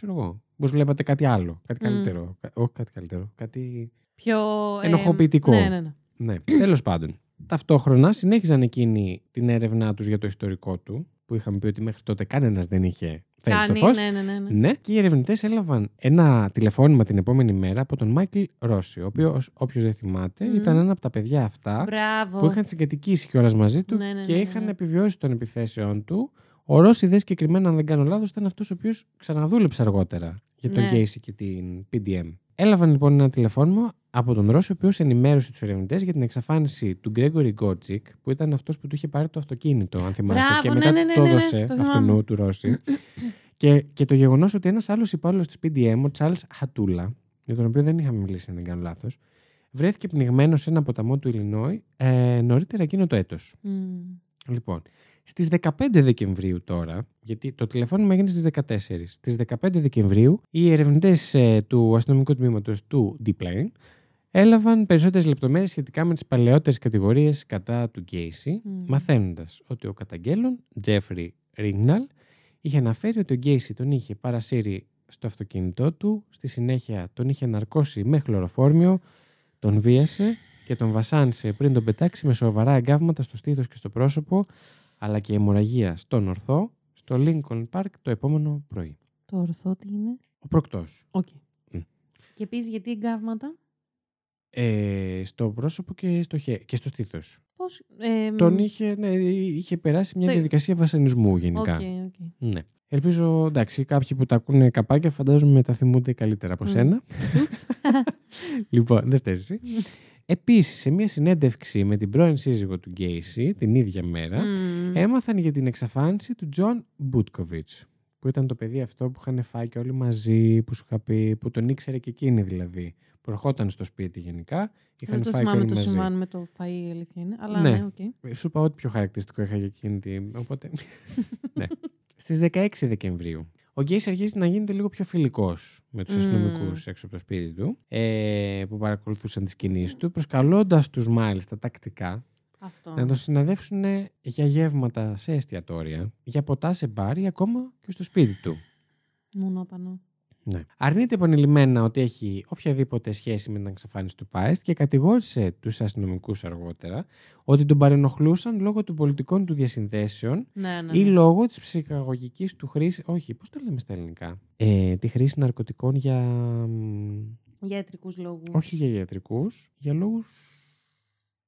Ξέρω εγώ. Πώ βλέπατε κάτι άλλο, κάτι Μμ. καλύτερο. Κα- όχι κάτι καλύτερο. Κάτι Πιο. ε, Ενοχοποιητικό. Ναι, ναι, ναι. ναι, τέλος πάντων. Ταυτόχρονα συνέχιζαν εκείνοι την έρευνά τους για το ιστορικό του, που είχαμε πει ότι μέχρι τότε κανένας δεν είχε φέρει στο Κάνει. φως. Ναι, ναι, ναι. ναι. Ναι, και οι ερευνητές έλαβαν ένα τηλεφώνημα την επόμενη μέρα από τον Μάικλ Ρώση, ο οποίος, όποιος δεν θυμάται, Μμμ. ήταν ένα από τα παιδιά αυτά Μπράβο. που είχαν συγκατοικήσει κιόλας μαζί του Ναι, ναι, και ναι, ναι, είχαν ναι. επιβιώσει των επιθέσεων του. Ο Ρώση, δε συγκεκριμένα, αν δεν κάνω λάθος, ήταν αυτός ο οποίος ξαναδούλεψε αργότερα για τον Ναι. Casey και την PDM. Έλαβαν λοιπόν ένα τηλεφώνημα από τον Ρώση, ο οποίος ενημέρωσε τους ερευνητές για την εξαφάνιση του Γκρέγκορι Γκότσικ, που ήταν αυτός που του είχε πάρει το αυτοκίνητο, αν θυμάσαι. Μπράβο, και ναι, μετά ναι, του ναι, το ναι, ναι, έδωσε το αυτού θυμάμαι. του Ρώση. και, και το γεγονός ότι ένας άλλος υπάλληλος της PDM, ο Τσάρλ Χατούλα, για τον οποίο δεν είχαμε μιλήσει, αν δεν κάνω λάθος, βρέθηκε πνιγμένος σε ένα ποταμό του Ιλινόη ε, νωρίτερα εκείνο το έτος. Μμ. Λοιπόν, στις 15 Δεκεμβρίου τώρα, γιατί το τηλεφώνημα έγινε στις 14, στις 15 Δεκεμβρίου οι ερευνητές ε, του αστυνομικού τμήματος του D-Plane έλαβαν περισσότερες λεπτομέρειες σχετικά με τις παλαιότερες κατηγορίες κατά του Γκέισι, Μμ. μαθαίνοντας ότι ο καταγγέλων, Τζέφρι Ρίγναλ, είχε αναφέρει ότι ο Γκέισι τον είχε παρασύρει στο αυτοκίνητό του, στη συνέχεια τον είχε ναρκώσει με χλωροφόρμιο, τον βίασε και τον βασάνισε πριν τον πετάξει με σοβαρά εγκαύματα στο στήθος και στο πρόσωπο, αλλά και αιμορραγία στον ορθό, στο Lincoln Park το επόμενο πρωί. Το ορθό τι είναι; Ο πρωκτός. Οκ. Μμ. Και επίσης γιατί εγκαύματα; Ε, στο πρόσωπο και στο, χέ, και στο στήθος. Πώς. Ε, Τον είχε, ναι, είχε περάσει μια Το- διαδικασία βασανισμού γενικά. Οκ, οκ. Ναι. Ελπίζω, εντάξει, κάποιοι που τα ακούνε καπάκια φαντάζομαι τα θυμούνται καλύτερα από Μμ. σένα. Oops. (laughs) λοιπόν, δεν φταις εσύ. Επίσης, σε μια συνέντευξη με την πρώην σύζυγο του Γκέισι την ίδια μέρα, Μμ. έμαθαν για την εξαφάνιση του Τζον Μπούτκοβιτς, που ήταν το παιδί αυτό που είχαν φάει και όλοι μαζί, που σου είχα πει, που τον ήξερε και εκείνη δηλαδή. Που ερχόταν στο σπίτι γενικά, είχαν Δεν το φάει και θυμάμαι όλοι το μαζί. συμβάν με το φαΐ, η αλήθεια είναι. Αλλά Ναι. ναι, οκ. Ε, Σου είπα ό,τι πιο χαρακτηριστικό είχα για εκείνη την. Οπότε. (laughs) ναι. Στις 16 Δεκεμβρίου. Ο Γκέις αρχίζει να γίνεται λίγο πιο φιλικός με τους Μμμ. αστυνομικούς έξω από το σπίτι του, ε, που παρακολουθούσαν τις κινήσεις του, προσκαλώντας τους μάλιστα τακτικά Αυτό. να τον συναδεύσουν για γεύματα σε εστιατόρια, για ποτά σε μπαρ ή ακόμα και στο σπίτι του. Μονόπανο. Ναι. Αρνείται επανειλημμένα ότι έχει οποιαδήποτε σχέση με την εξαφάνιση του Πάιστ και κατηγόρησε τους αστυνομικούς αργότερα ότι τον παρενοχλούσαν λόγω των πολιτικών του διασυνδέσεων Ναι, ναι. ή ναι. λόγω της ψυχαγωγικής του χρήση... Όχι, πώς το λέμε στα ελληνικά. Ε, τη χρήση ναρκωτικών για... μ, Για ιατρικούς λόγους. Όχι για ιατρικούς, για λόγους...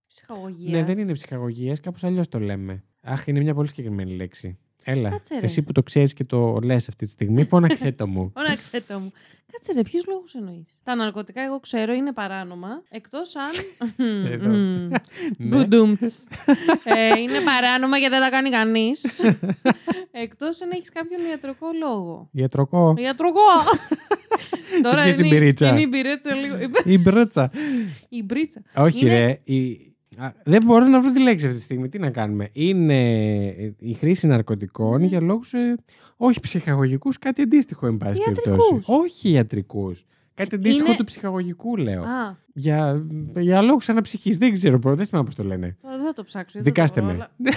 Ψυχαγωγίας. Ναι, δεν είναι ψυχαγωγίες, κάπως αλλιώς το λέμε. Αχ, είναι μια πολύ συγκεκριμένη λέξη. Έλα. Κάτσε, ρε. Εσύ που το ξέρεις και το λες αυτή τη στιγμή, φώναξε το μου. (laughs) Φώναξε το μου. Κάτσε ρε, ποιους λόγους εννοείς; Τα ναρκωτικά, εγώ ξέρω, είναι παράνομα. Εκτός αν. (laughs) Εδώ. Μμμ. Ναι. Μπουντούμτς. ε, είναι παράνομα γιατί δεν τα κάνει κανείς. (laughs) Εκτός αν έχεις κάποιον ιατρικό λόγο. Ιατρικό. Ιατρικό! Τώρα πιέζει είναι, η μπυρίτσα. είναι η μπυρίτσα λίγο. Η μπρότσα. Η μπρίτσα. Όχι, Είναι- ρε. Η... Α, δεν μπορώ να βρω τη λέξη αυτή τη στιγμή. Τι να κάνουμε; Είναι ε, η χρήση ναρκωτικών Ναι. για λόγους όχι ψυχαγωγικούς, κάτι αντίστοιχο, εν πάση Ιατρικούς. περιπτώσει. Όχι ιατρικούς. Κάτι αντίστοιχο Είναι- του ψυχαγωγικού, λέω. Α, Για, για λόγους αναψυχής. Δεν ξέρω πρώτα, δεν θυμάμαι πώς το λένε. τώρα δεν θα το ψάξω. δεν Δικάστε θα το με. βρω, αλλά-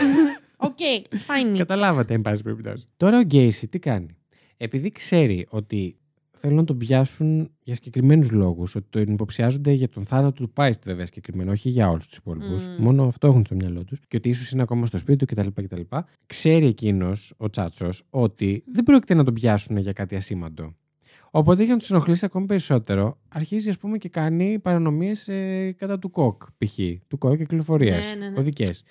(laughs) Οκ, fine. Καταλάβατε, εν πάση περιπτώσει. Τώρα ο Γκέισι τι κάνει; Επειδή ξέρει ότι θέλουν να τον πιάσουν για συγκεκριμένους λόγους, ότι τον υποψιάζονται για τον θάνατο του Πάιστ, βέβαια συγκεκριμένα, όχι για όλους τους υπόλοιπους. Μμμ. Μόνο αυτό έχουν στο μυαλό τους. Και ότι ίσως είναι ακόμα στο σπίτι του κτλ. κτλ. Ξέρει εκείνος, ο Τσάτσος, ότι δεν πρόκειται να τον πιάσουν για κάτι ασήμαντο. Οπότε για να τους ενοχλήσει ακόμη περισσότερο, αρχίζει ας πούμε και κάνει παρανομίες κατά του κοκ, π.χ. του κοκ κυκλοφορίας. Ναι, ναι, ναι. Οδικές.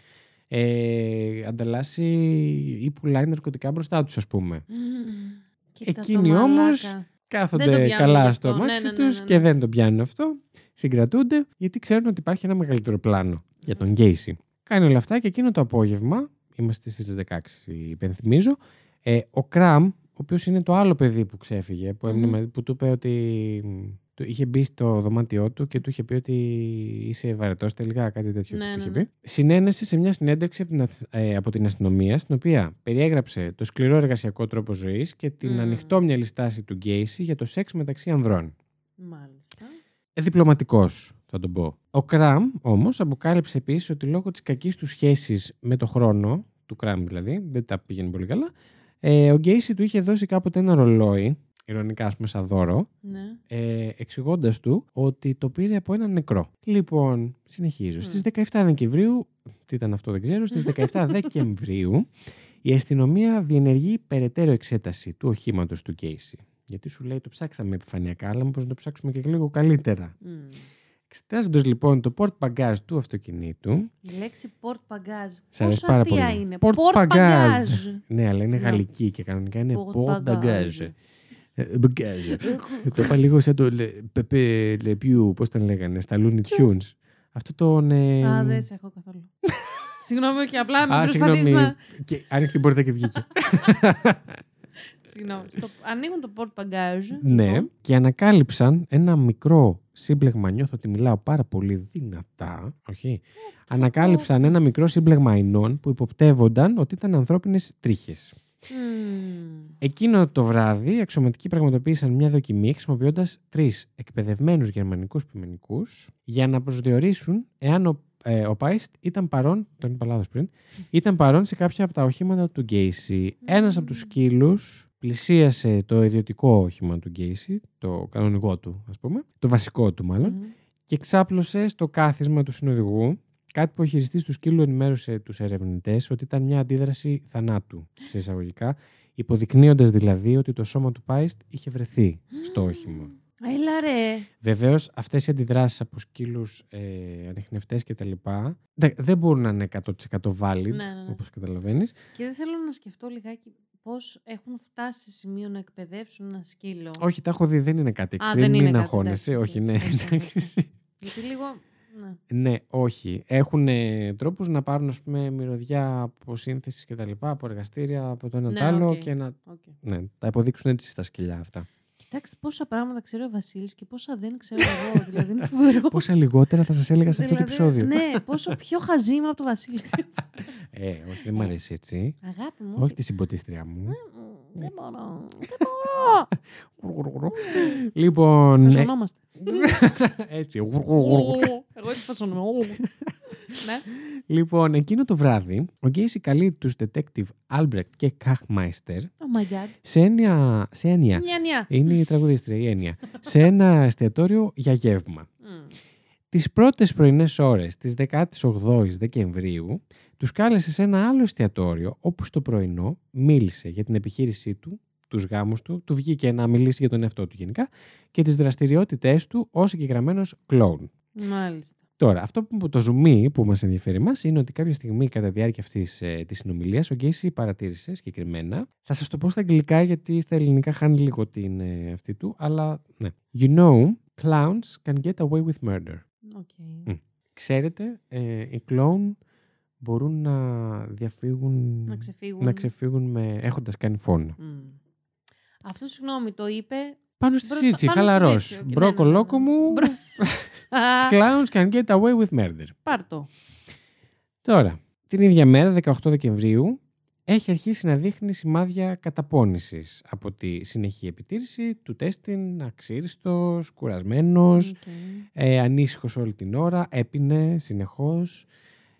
Ε, ανταλλάσσει ή πουλάει ναρκωτικά μπροστά τους, ας πούμε. Μμμ. Κοίτα το Εκείνοι μαλάκα. Όμως Δεν το Κάθονται πιάνουν γι' καλά αυτό. στο Ναι, αμάξι ναι, ναι, τους ναι, ναι. και δεν το πιάνουν αυτό. Συγκρατούνται γιατί ξέρουν ότι υπάρχει ένα μεγαλύτερο πλάνο για τον Γκέισι. Κάνει όλα αυτά και εκείνο το απόγευμα, είμαστε στις 16, υπενθυμίζω, ε, ο Κραμ, ο οποίος είναι το άλλο παιδί που ξέφυγε, που, έμεινε Μμμ. μαζί- που του είπε ότι. Του είχε μπει στο δωμάτιό του και του είχε πει ότι είσαι βαρετός τελικά, κάτι τέτοιο Ναι, του ναι, είχε ναι. πει. Συνένεσε σε μια συνέντευξη από την, αθ- ε, από την αστυνομία, στην οποία περιέγραψε το σκληρό εργασιακό τρόπο ζωής και την Μμ. ανοιχτόμυαλη στάση του Γκέισι για το σεξ μεταξύ ανδρών. Μάλιστα. Ε, Διπλωματικός, θα τον πω. Ο Κραμ όμως αποκάλυψε επίσης ότι λόγω της κακής του σχέσης με το χρόνο, του Κραμ δηλαδή, δεν τα πήγαινε πολύ καλά, ε, ο Γκέισι του είχε δώσει κάποτε ένα ρολόι, ηρωνικά ας πούμε σαν δώρο, Ναι. ε, εξηγώντας του ότι το πήρε από έναν νεκρό. Λοιπόν, συνεχίζω. Μμ. Στις 17 Δεκεμβρίου, τι ήταν αυτό δεν ξέρω, στις 17 (laughs) Δεκεμβρίου η αστυνομία διενεργεί περαιτέρω εξέταση του οχήματος του Κέισι. Γιατί σου λέει το ψάξαμε επιφανειακά, αλλά μήπως να το ψάξουμε και λίγο καλύτερα. Μμ. Εξετάζοντας λοιπόν το port bagage του αυτοκινήτου. Η λέξη port bagage. Σ' αρέσει Πόσο πάρα αστεία πολύ. είναι; Port Port bagage. bagage. Ναι, αλλά είναι Συγγνώμη. γαλλική και κανονικά είναι Port port bagage. bagage. Ε, bagage. το είπα λίγο σαν το Πεπέ Λεπιού, πώς τον λέγανε, στα Looney Tunes. Αυτό τον. ε, Α, δεν σε έχω καθόλου. (laughs) Συγγνώμη και απλά μην Α, προσπαθείς συγγνώμη. να... Και άνοιξε την πόρτα και βγήκε. (laughs) Συγγνώμη. Στο... Ανοίγουν το port bagage. ναι, λοιπόν. και ανακάλυψαν ένα μικρό σύμπλεγμα. Νιώθω ότι μιλάω πάρα πολύ δυνατά. Όχι; Ανακάλυψαν ένα μικρό σύμπλεγμα ινών που υποπτεύονταν ότι ήταν ανθρώπινες τρίχες. Μμμ. Εκείνο το βράδυ, οι αξιωματικοί πραγματοποίησαν μια δοκιμή χρησιμοποιώντας τρεις εκπαιδευμένους γερμανικούς πειμενικού για να προσδιορίσουν εάν ο, ε, ο Πάιστ ήταν παρόν, τον είπα λάθος πριν, ήταν παρόν σε κάποια από τα οχήματα του Γκέισι. Ένας από τους σκύλους πλησίασε το ιδιωτικό όχημα του Γκέισι, το κανονικό του, ας πούμε, το βασικό του μάλλον, Μμμ. και ξάπλωσε στο κάθισμα του συνοδηγού. Κάτι που ο χειριστή του σκύλου ενημέρωσε τους ερευνητές ότι ήταν μια αντίδραση θανάτου, σε εισαγωγικά, υποδεικνύοντας δηλαδή ότι το σώμα του Πάιστ είχε βρεθεί στο όχημα. Έλα ρε. Βεβαίως, αυτές οι αντιδράσεις από σκύλους ε, ανιχνευτές κτλ. δε- δεν μπορούν να είναι 100% valid, Ναι, ναι, ναι. όπως καταλαβαίνεις. Και δεν θέλω να σκεφτώ λιγάκι πώς έχουν φτάσει σε σημείο να εκπαιδεύσουν ένα σκύλο. Όχι, τα έχω δει, δεν είναι κάτι Α, extreme, δεν είναι μην κάτι, αγχώνεσαι. εντάξει, Όχι, οκ, ναι, ευχαριστώ, εντάξει. Γιατί λίγο... Ναι. Ναι, όχι. Έχουν τρόπους να πάρουν ας πούμε, μυρωδιά από σύνθεση και τα λοιπά, από εργαστήρια, από το ένα Ναι, το άλλο οκ. και να οκ. ναι, τα υποδείξουν έτσι στα σκυλιά αυτά. Κοιτάξτε πόσα πράγματα ξέρει ο Βασίλης και πόσα δεν ξέρω εγώ. (laughs) δηλαδή είναι φοβερό. Πόσα λιγότερα θα σας έλεγα σε αυτό το Δηλαδή, επεισόδιο. Ναι, πόσο πιο χαζή είμαι από το Βασίλη. ξέρεις. (laughs) Ε, όχι, δεν μου αρέσει έτσι. Αγάπη μου. όχι τη συμποτίστρια μου. Μμ, Δεν μπορώ. Δεν (laughs) μπορώ. λοιπόν. ναι, Φασωνόμαστε. έτσι. Εγώ έτσι φασωνόμαι. (laughs) Ναι. λοιπόν, εκείνο το βράδυ, ο Γκέισι καλεί τους detective Albrecht και Kachmeister Oh my god. σε έννοια. Σε έννοια. Νιά νιά. Είναι η τραγουδίστρια, η έννοια. σε ένα εστιατόριο για γεύμα. Μμ. Τις πρώτες πρωινές ώρες της 18ης Δεκεμβρίου τους κάλεσε σε ένα άλλο εστιατόριο όπου στο πρωινό μίλησε για την επιχείρησή του, τους γάμους του, του βγήκε να μιλήσει για τον εαυτό του γενικά και τις δραστηριότητές του ως συγκεκριμένος κλόουν. Μάλιστα. Τώρα, αυτό που το ζουμί που μας ενδιαφέρει μα είναι ότι κάποια στιγμή κατά τη διάρκεια αυτής ε, της συνομιλίας ο Γκέισι παρατήρησε συγκεκριμένα. Θα σας το πω στα αγγλικά γιατί στα ελληνικά χάνει λίγο την ε, αυτή του, αλλά ναι. You know, clowns can get away with murder. Οκ. Μμ. Ξέρετε, ε, οι κλόουν μπορούν να διαφύγουν, Να ξεφύγουν. να ξεφύγουν με, έχοντας κάνει φόνο. Μμ. Αυτό, συγγνώμη, το είπε. Πάνω στη Μπροστά- σύτσι, πάνω στη χαλαρός. σύτσι, οκ, ναι, Μπρόκο ναι, ναι. λόκο μου, Μπρο- Α, (laughs) (laughs) clowns can get away with murder. Πάρ' το. Τώρα, την ίδια μέρα, 18 Δεκεμβρίου, έχει αρχίσει να δείχνει σημάδια καταπώνησης από τη συνεχή επιτήρηση του τέστην, αξίριστος, κουρασμένος, Οκ. ε, ανήσυχος όλη την ώρα, έπινε συνεχώς.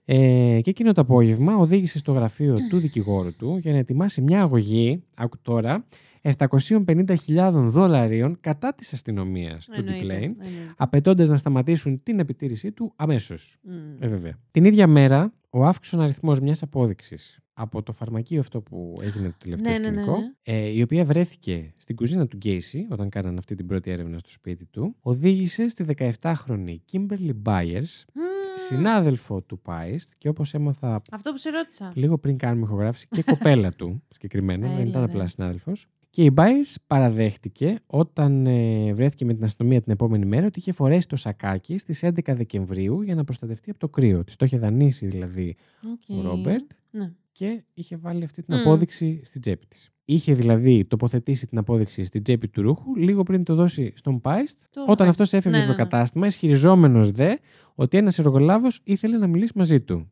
Ε, και εκείνο το απόγευμα οδήγησε στο γραφείο του δικηγόρου του για να ετοιμάσει μια αγωγή, άκου τώρα, 750.000 δολαρίων κατά της αστυνομίας του Εννοείται, Ντιπλέιν, εννοείται. απαιτώντας να σταματήσουν την επιτήρησή του αμέσως. Μμ. Ε, βέβαια. Την ίδια μέρα, ο αύξησον αριθμός μιας απόδειξης από το φαρμακείο αυτό που έγινε το τελευταίο Ναι, ναι, ναι, σκηνικό, ναι. ε, η οποία βρέθηκε στην κουζίνα του Γκέισι όταν κάναν αυτή την πρώτη έρευνα στο σπίτι του, οδήγησε στη 17χρονη Kimberly Byers, Μμ. συνάδελφο του Πάιστ και όπως έμαθα Αυτό που σε ρώτησα. λίγο πριν κάνουμε ηχογράφηση και κοπέλα του (laughs) συγκεκριμένα, δεν Έλα, ήταν ρε. απλά συνάδελφος. Και η Byers παραδέχτηκε όταν ε, βρέθηκε με την αστυνομία την επόμενη μέρα ότι είχε φορέσει το σακάκι στις 11 Δεκεμβρίου για να προστατευτεί από το κρύο. Της το είχε δανείσει δηλαδή Οκ. ο Ρόμπερτ Ναι. και είχε βάλει αυτή την Μμ. απόδειξη στην τσέπη της. Είχε δηλαδή τοποθετήσει την απόδειξη στην τσέπη του ρούχου λίγο πριν το δώσει στον Πάιστ, Το όταν βρε- αυτός έφευγε Ναι, από το ναι, ναι. κατάστημα, ισχυριζόμενος δε ότι ένας εργολάβος ήθελε να μιλήσει μαζί του.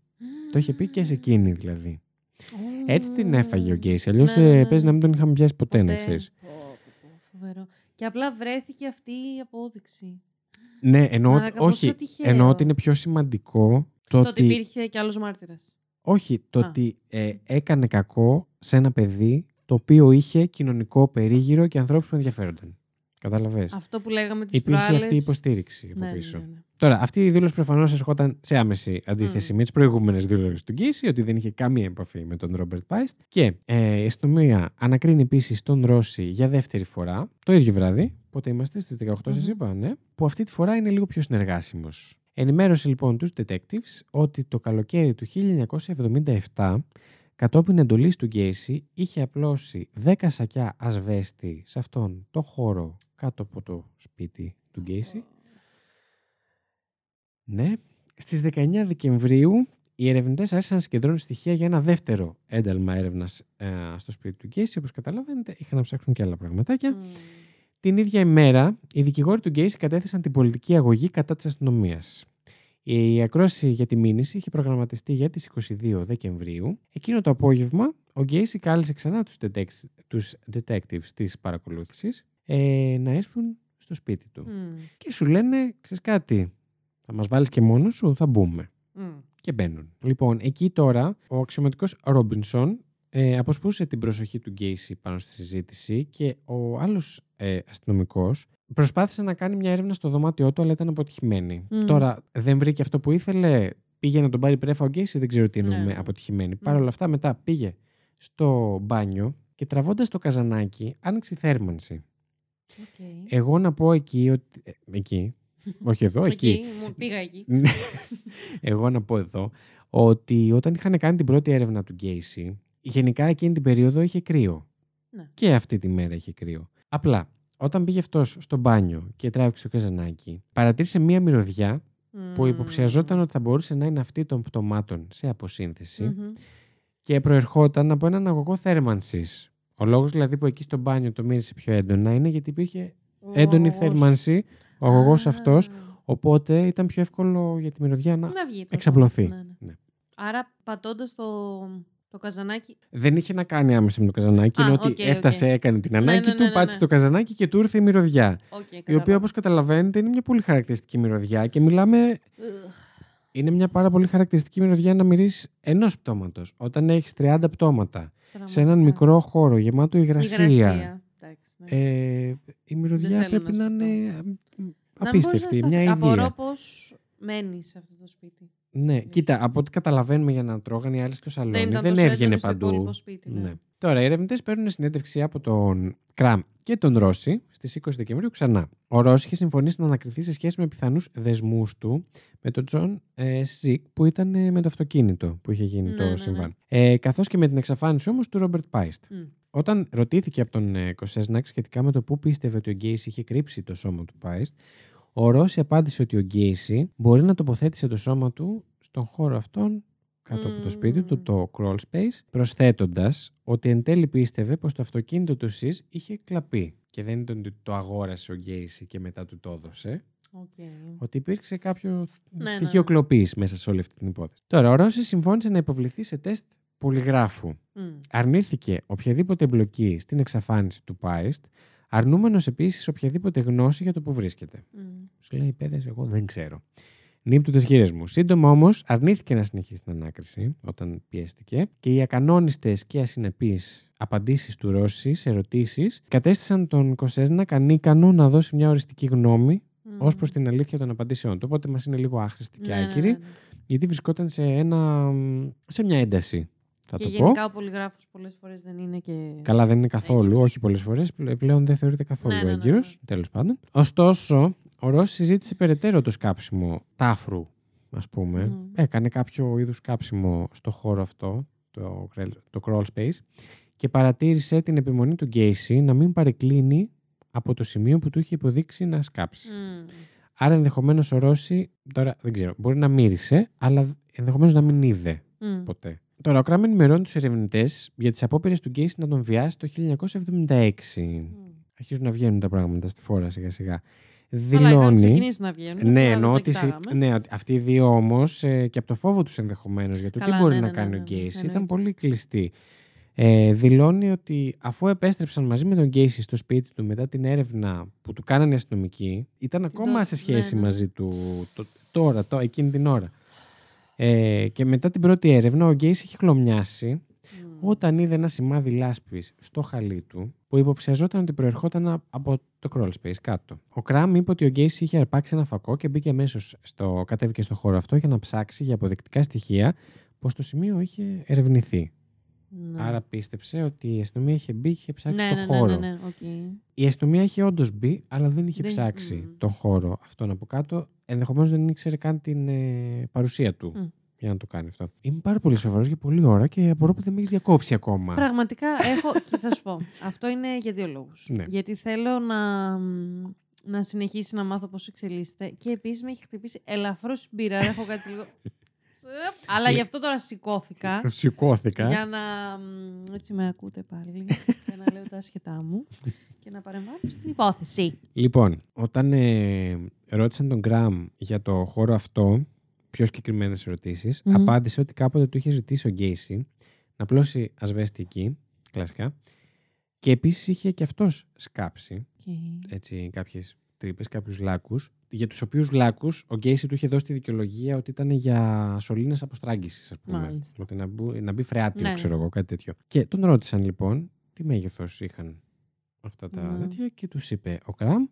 Το είχε πει και σε εκείνη δηλαδή. Έτσι την έφαγε ο Γκέισι. Αλλιώς Ναι, ναι, ναι. παίζει να μην τον είχαμε πιάσει ποτέ, να Ποτέ. ξέρεις. Πω, πω, πω, Φοβερό. Και απλά βρέθηκε αυτή η απόδειξη. Ναι, εννοώ, Μαλάκα, πόσο όχι, τυχαίο. εννοώ ότι είναι πιο σημαντικό το Το ότι. ότι υπήρχε κι άλλος μάρτυρας. Όχι, το Α. ότι ε, έκανε κακό σε ένα παιδί το οποίο είχε κοινωνικό περίγυρο και ανθρώπους που ενδιαφέρονταν. Κατάλαβες. Αυτό που λέγαμε τις Υπήρχε προάλλες... αυτή η υποστήριξη από Ναι, ναι, πίσω. ναι, ναι. Τώρα, αυτή η δήλωση προφανώς ερχόταν σε άμεση αντίθεση Μμ. με τις προηγούμενες δηλώσεις του Γκίση, ότι δεν είχε καμία επαφή με τον Ρόμπερτ Πάιστ. Και ε, η αστυνομία ανακρίνει επίσης τον Ρώση για δεύτερη φορά, το ίδιο βράδυ. Πότε είμαστε, στις 18 σας Μμμ. είπα, ναι. Που αυτή τη φορά είναι λίγο πιο συνεργάσιμος. Ενημέρωσε λοιπόν τους detectives ότι το καλοκαίρι του 1977 κατόπιν εντολής του Γκέισι είχε απλώσει 10 σακιά ασβέστη σε αυτόν το χώρο κάτω από το σπίτι του Γκέισι. Ναι. Στις 19 Δεκεμβρίου οι ερευνητές άρχισαν να συγκεντρώνουν στοιχεία για ένα δεύτερο ένταλμα έρευνας ε, στο σπίτι του Γκέισι. Όπως καταλαβαίνετε είχαν να ψάξουν και άλλα πραγματάκια. Μμ. Την ίδια ημέρα, οι δικηγόροι του Γκέισι κατέθεσαν την πολιτική αγωγή κατά της αστυνομίας. Η ακρόαση για τη μήνυση είχε προγραμματιστεί για τις 22 Δεκεμβρίου. Εκείνο το απόγευμα, ο Γκέισι κάλεσε ξανά τους, detectives, τους detectives της παρακολούθησης ε, να έρθουν στο σπίτι του. Μμ. Και σου λένε, ξέρεις κάτι, θα μας βάλεις και μόνος σου, θα μπούμε. Μμ. Και μπαίνουν. Λοιπόν, εκεί τώρα ο αξιωματικός Ρόμπινσον ε, αποσπούσε την προσοχή του Γκέισι πάνω στη συζήτηση και ο άλλος ε, αστυνομικός προσπάθησε να κάνει μια έρευνα στο δωμάτιό του, αλλά ήταν αποτυχημένη. Μμ. Τώρα δεν βρήκε αυτό που ήθελε, πήγε να τον πάρει πρέφα ο Γκέισι, δεν ξέρω τι εννοούμε Ναι. αποτυχημένη. Παρ' όλα αυτά μετά πήγε στο μπάνιο και τραβώντας το καζανάκι άνοιξε η θέρμανση. Οκ. Εγώ να πω εκεί ότι... ε, εκεί, (laughs) όχι εδώ, εκεί. Εκεί, μου πήγα εκεί. Ναι. Εγώ να πω εδώ ότι όταν είχαν κάνει την πρώτη έρευνα του Γκέισι, γενικά εκείνη την περίοδο είχε κρύο. Ναι. Και αυτή τη μέρα είχε κρύο. Απλά, όταν πήγε αυτός στο μπάνιο και τράβηξε το καζανάκι, παρατήρησε μία μυρωδιά που Μμ. υποψιαζόταν ότι θα μπορούσε να είναι αυτή των πτωμάτων σε αποσύνθεση Μμμ. και προερχόταν από έναν αγωγό θέρμανσης. Ο λόγος δηλαδή που εκεί στο μπάνιο το μύρισε πιο έντονα είναι γιατί υπήρχε έντονη Ως- θέρμανση ο αγωγός Α, αυτός, οπότε ήταν πιο εύκολο για τη μυρωδιά να Να βγει. το εξαπλωθεί. Ναι, ναι. Ναι. Άρα πατώντας το, το καζανάκι. Δεν είχε να κάνει άμεσα με το καζανάκι. Α, είναι ότι οκ, οκ. έφτασε, έκανε την ανάγκη ναι, ναι, του, ναι, πάτησε ναι. το καζανάκι και του ήρθε η μυρωδιά. Okay, Η οποία, όπως καταλαβαίνετε, είναι μια πολύ χαρακτηριστική μυρωδιά και μιλάμε. Είναι μια πάρα πολύ χαρακτηριστική μυρωδιά να μυρίσει ενός πτώματος. Όταν έχεις 30 πτώματα σε έναν μικρό χώρο γεμάτο υγρασία. Υγρασία. Εντάξει, ναι. Ε, η μυρωδιά θέλω πρέπει να να σκεφτώ. είναι Να μην μπορείς απίστευτη. να Μια σταθεί- Απορώ ιδέα. πώς μένεις σε αυτό το σπίτι. Ναι, κοίτα, από ό,τι καταλαβαίνουμε για να τρώγανε οι άλλοι στο σαλόνι, Δεν δεν, ήταν τόσο έβγαινε έντονο στο παντού. υπόλοιπο σπίτι. Ναι. Ναι. Τώρα, οι ερευνητές παίρνουν συνέντευξη από τον Κραμ και τον Ρώση στις 20 Δεκεμβρίου ξανά. Ο Ρώση είχε συμφωνήσει να ανακριθεί σε σχέση με πιθανούς δεσμούς του με τον Τζον ε, Σικ που ήταν ε, με το αυτοκίνητο που είχε γίνει Ναι, το ναι, ναι. συμβάν. Ε, Καθώς και με την εξαφάνιση όμως του Ρόμπερτ Πάιστ. Μμ. Όταν ρωτήθηκε από τον ε, Κοσέσνακ σχετικά με το πού πίστευε ότι ο Γκέισι είχε κρύψει το σώμα του Πάιστ, ο Ρώση απάντησε ότι ο Γκέισι μπορεί να τοποθέτησε το σώμα του στον χώρο αυτόν κάτω από το σπίτι του, Μμμ. το crawl space, προσθέτοντας ότι εν τέλει πίστευε πως το αυτοκίνητο του Σικ είχε κλαπεί και δεν ήταν ότι το αγόρασε ο Γκέισι και μετά του το έδωσε, Οκ. ότι υπήρξε κάποιο ναι, στοιχείο ναι. κλοπής μέσα σε όλη αυτή την υπόθεση. Τώρα, ο Ρώση συμφώνησε να υποβληθεί σε τεστ πολυγράφου. Μμ. Αρνήθηκε οποιαδήποτε εμπλοκή στην εξαφάνιση του Πάιστ, αρνούμενος επίσης οποιαδήποτε γνώση για το που βρίσκεται. Μμ. Σου λέει, παιδες, εγώ δεν ξέρω. Νύπτου τι χείρε μου. Σύντομα όμως αρνήθηκε να συνεχίσει την ανάκριση όταν πιέστηκε και οι ακανόνιστες και ασυνεπείς απαντήσεις του Ρώσης σε ερωτήσεις κατέστησαν τον Κοσέσνακ ανίκανο να δώσει μια οριστική γνώμη Μμ. ως προς την αλήθεια των απαντήσεων του. Οπότε μας είναι λίγο άχρηστη και Ναι, ναι, άκυρη, ναι, ναι. γιατί βρισκόταν σε, ένα, σε μια ένταση. Θα Και το πω. γενικά ο πολυγράφος πολλές φορές δεν είναι και... Καλά, δεν είναι καθόλου, Έγκυρος. όχι πολλές φορές. Πλέον δεν θεωρείται καθόλου Ναι, ναι, ναι, έγκυρος. ναι. Τέλος πάντων. Ωστόσο, ο Ρώση συζήτησε περαιτέρω το σκάψιμο τάφρου, ας πούμε. Μμ. Έκανε κάποιο είδους σκάψιμο στο χώρο αυτό, το, κρελ- το crawl space, και παρατήρησε την επιμονή του Γκέισι να μην παρεκκλίνει από το σημείο που του είχε υποδείξει να σκάψει. Μμ. Άρα ενδεχομένως ο Ρώση, τώρα δεν ξέρω, μπορεί να μύρισε, αλλά ενδεχομένως να μην είδε Μμ. ποτέ. Τώρα, ο Κράμ ενημερώνει τους ερευνητές για τις απόπειρες του Γκέισι να τον βιάσει το 1976. Μμ. Αρχίζουν να βγαίνουν τα πράγματα στη φόρα σιγά σιγά. Καλά, είχαν Δηλώνει. ξεκινήσει να βγαίνουν. Ναι, απλά δεν εννοώ τα ότι. συ- κοιτάγαμε. Ναι, ότι αυτοί οι δύο όμως και από το φόβο τους ενδεχομένως για το Καλά, τι μπορεί ναι, να ναι, κάνει ναι, ο ναι, Γκέισι εννοείται. ήταν πολύ κλειστοί. Ε, δηλώνει ότι αφού επέστρεψαν μαζί με τον Γκέισι στο σπίτι του μετά την έρευνα που του κάνανε οι αστυνομικοί, ήταν ακόμα τότε, σε σχέση ναι, ναι. μαζί του το- τώρα, το, εκείνη την ώρα. Ε, και μετά την πρώτη έρευνα, ο Γκέισι είχε χλωμιάσει Μμ. όταν είδε ένα σημάδι λάσπης στο χαλί του που υποψιαζόταν ότι προερχόταν από το crawl space κάτω. Ο Κραμ είπε ότι ο Γκέισι είχε αρπάξει ένα φακό και μπήκε αμέσως στο, κατέβηκε στο χώρο αυτό για να ψάξει για αποδεικτικά στοιχεία πως το σημείο είχε ερευνηθεί. Ναι. Άρα πίστεψε ότι η αστυνομία είχε μπει και είχε ψάξει ναι, το ναι, χώρο. Ναι, ναι, ναι, οκ. Η αστυνομία είχε όντως μπει, αλλά δεν είχε Δεν- ψάξει μμ. τον χώρο αυτόν από κάτω. Ενδεχομένως δεν ήξερε καν την ε, παρουσία του Μμ. για να το κάνει αυτό. Είμαι πάρα πολύ σοβαρός για πολλή ώρα και απορώ που δεν με έχει διακόψει ακόμα. Πραγματικά έχω. και θα σου πω. Αυτό είναι για δύο λόγους. Ναι. Γιατί θέλω να, μ, να συνεχίσει να μάθω πώς εξελίσσεται. Και επίσης με έχει χτυπήσει ελαφρώς μπύρα. Έχω κάτσει λίγο. (laughs) Αλλά γι' αυτό τώρα σηκώθηκα. Σηκώθηκα. Για να. μ, Έτσι με ακούτε πάλι. για να λέω τα άσχετά μου. και να παρεμβάνω στην υπόθεση. Λοιπόν, όταν ε, ρώτησαν τον Γκραμ για το χώρο αυτό, πιο συγκεκριμένες ερωτήσεις, Μμμ. απάντησε ότι κάποτε του είχε ζητήσει ο Γκέισι να πλώσει ασβέστη εκεί, κλασικά, και επίσης είχε και αυτός σκάψει Okay. έτσι, κάποιες τρύπες, κάποιους λάκους, για τους οποίους λάκους ο Γκέισι του είχε δώσει τη δικαιολογία ότι ήταν για σωλήνες αποστράγγισης, ας πούμε. Μάλιστα. Ότι να, μπου- να μπει φρεάτιο, Ναι, ξέρω ναι. εγώ, κάτι τέτοιο. Και τον ρώτησαν λοιπόν τι μέγεθος είχαν αυτά τα Ναι. τέτοια και τους είπε ο Κραμ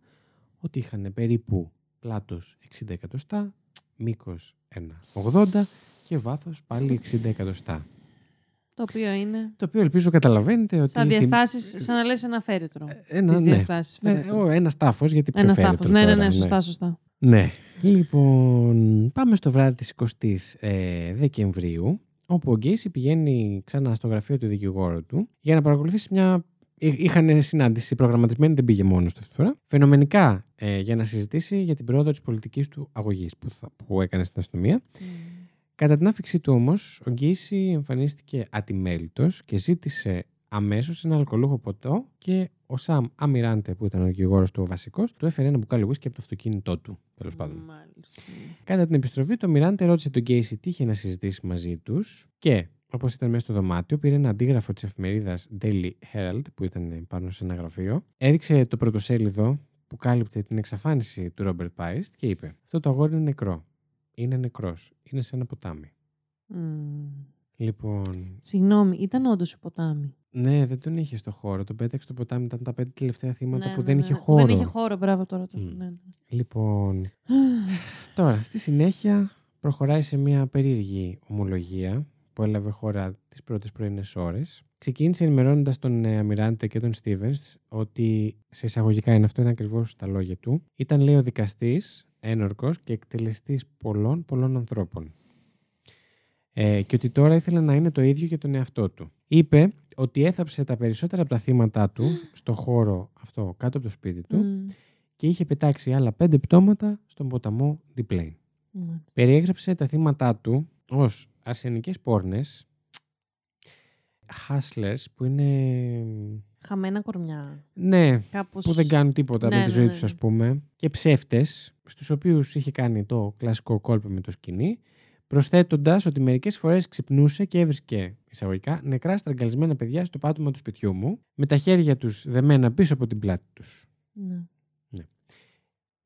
ότι είχαν περίπου πλάτος 60 εκατοστά, μήκος 1,80 και βάθος πάλι 60 εκατοστά. Το οποίο είναι. Το οποίο ελπίζω καταλαβαίνετε ότι... Σαν θυμ- διαστάσεις, σαν να λες ένα φέρετρο. Ε, Ένα, Τις ναι. διαστάσεις. Ναι, ο, ένας τάφος, γιατί πιο Ένα φέρετρο τάφο. Ναι, ναι, τώρα, ναι, σωστά, σωστά. Ναι. Λοιπόν, πάμε στο βράδυ της 20ης ε, Δεκεμβρίου, όπου ο Γκέισι πηγαίνει ξανά στο γραφείο του δικηγόρου του για να παρακολουθήσει μια... Εί- Είχαν συνάντηση προγραμματισμένη, δεν πήγε μόνος του αυτή τη φορά. Φαινομενικά ε, για να συζητήσει για την πρόοδο της πολιτικής του αγωγής που, θα- που έκανε στην αστυνομία. Μμ. Κατά την άφηξή του όμως, ο Γκέισι εμφανίστηκε ατιμέλητος και ζήτησε αμέσως ένα αλκοολούχο ποτό και ο Σαμ Αμιράντε, που ήταν ο δικηγόρος του ο βασικός, του έφερε ένα μπουκάλι whisky από το αυτοκίνητό του, τέλος πάντων. Μάλιστα. Κατά την επιστροφή, το Μιράντε ρώτησε τον Γκέισι τι είχε να συζητήσει μαζί τους και, όπως ήταν μέσα στο δωμάτιο, πήρε ένα αντίγραφο της εφημερίδας Daily Herald, που ήταν πάνω σε ένα γραφείο, έδειξε το πρωτοσέλιδο που κάλυπτε την εξαφάνιση του Ρόμπερτ Πάιστ και είπε: Αυτό το αγόρι είναι νεκρό. Είναι νεκρός. Είναι σε ένα ποτάμι. Μμ. Λοιπόν. Συγγνώμη, ήταν όντως ο ποτάμι. Ναι, δεν τον είχε στο χώρο. Τον πέταξε στο ποτάμι. Ήταν τα πέντε τελευταία θύματα Ναι, που ναι, δεν ναι, είχε ναι. χώρο. Δεν είχε χώρο, μπράβο τώρα. το- Μμ. ναι, ναι. Λοιπόν. (sighs) Τώρα, στη συνέχεια προχωράει σε μια περίεργη ομολογία που που έλαβε χώρα τις πρώτες πρωινές ώρες. Ξεκίνησε ενημερώνοντας τον ε, Αμιράντε και τον Στίβενς ότι σε εισαγωγικά είναι αυτό είναι ακριβώς τα λόγια του. Ήταν, λέει, ο δικαστής, ένορκος και εκτελεστής πολλών πολλών ανθρώπων. Ε, και ότι τώρα ήθελε να είναι το ίδιο για τον εαυτό του. Είπε ότι έθαψε τα περισσότερα από τα θύματα του στο χώρο αυτό κάτω από το σπίτι του Μμ. και είχε πετάξει άλλα πέντε πτώματα στον ποταμό Διπλέιν. Μάλιστα. Περιέγραψε τα θύματα του ως αρσενικές πόρνες, hustlers που είναι... Χαμένα κορμιά. Ναι, Κάπως... που δεν κάνουν τίποτα Ναι, με τη ναι, ζωή ναι, τους ναι. ας πούμε και ψεύτες στους οποίους είχε κάνει το κλασικό κόλπο με το σκηνή προσθέτοντας ότι μερικές φορές ξυπνούσε και έβρισκε εισαγωγικά νεκρά στραγγαλισμένα παιδιά στο πάτωμα του σπιτιού μου με τα χέρια τους δεμένα πίσω από την πλάτη τους. Ναι.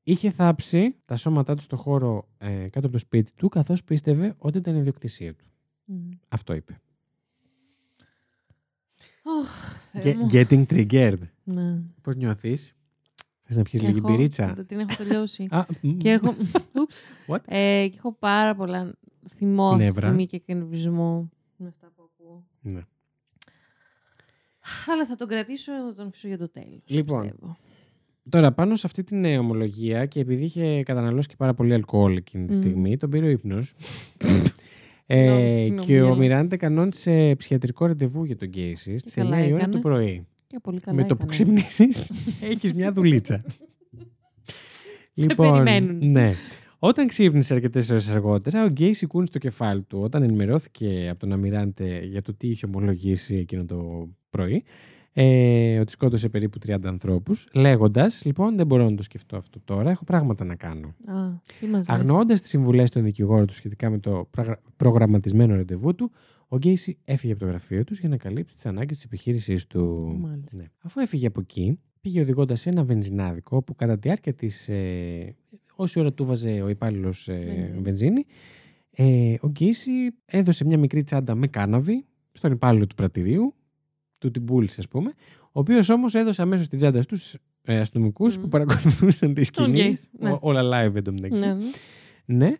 Είχε θάψει τα σώματά του στο χώρο ε, κάτω από το σπίτι του καθώς πίστευε ότι ήταν ιδιοκτησία του. Μμ. Αυτό είπε. Οχ, Θεέ Ge- μου. getting triggered. Ναι. Πώς νιώθεις; Θες να πιεις Και λίγη έχω- μπυρίτσα; δεν Την έχω τελειώσει. Α, μ, και έχω... (laughs) Ούψ. What? Ε, και έχω πάρα πολλά θυμό, Νεύρα. θυμή και εκνευρισμό με αυτά που ακούω. ναι. (sighs) Αλλά θα τον κρατήσω, θα τον αφήσω για το τέλος. Λοιπόν, πιστεύω. Τώρα, πάνω σε αυτή την ε, ομολογία και επειδή είχε καταναλώσει και πάρα πολύ αλκοόλ εκείνη τη Μμ. στιγμή, τον πήρε ο ύπνος. (laughs) Συγγνώμη, ε, συγγνώμη, και ο γέλα. Μιράντε κανόνισε ψυχιατρικό ραντεβού για τον Γκέισι στις 9 καλά η ώρα έκανε. το πρωί. Και πολύ καλά Με το που έκανε. ξυπνήσεις (laughs) έχεις μια δουλίτσα. Σε περιμένουν. Ναι. Όταν ξύπνησες αρκετές ώρες αργότερα, ο Γκέισι κούνησε το κεφάλι του όταν ενημερώθηκε από τον Αμιράντε για το τι είχε ομολογήσει εκείνο το πρωί. Ε, ότι σκότωσε περίπου 30 ανθρώπους, λέγοντας: Λοιπόν, δεν μπορώ να το σκεφτώ αυτό τώρα, έχω πράγματα να κάνω. Α, τι μας λες; Αγνοώντας τις συμβουλές των δικηγόρων του σχετικά με το πραγρα- προγραμματισμένο ραντεβού του, ο Γκέισι έφυγε από το γραφείο τους για να καλύψει τις ανάγκες της επιχείρησής του. Μάλιστα. Ναι. Αφού έφυγε από εκεί, πήγε οδηγώντας σε ένα βενζινάδικο που κατά τη διάρκεια της. Ε, όση ώρα του βάζε ο υπάλληλος ε, Βενζίνη. βενζίνη, ε, ο Γκέισι έδωσε μια μικρή τσάντα με κάναβη στον υπάλληλο του πρατηρίου, του την πούλησε, ας πούμε, ο οποίος όμως έδωσε αμέσως την τσάντα στους ε, αστυνομικούς Μμ. που παρακολουθούσαν τη σκηνή. Γκέις, ναι. Ό- Όλα live εντωμεταξύ. Ναι, ναι. Ναι.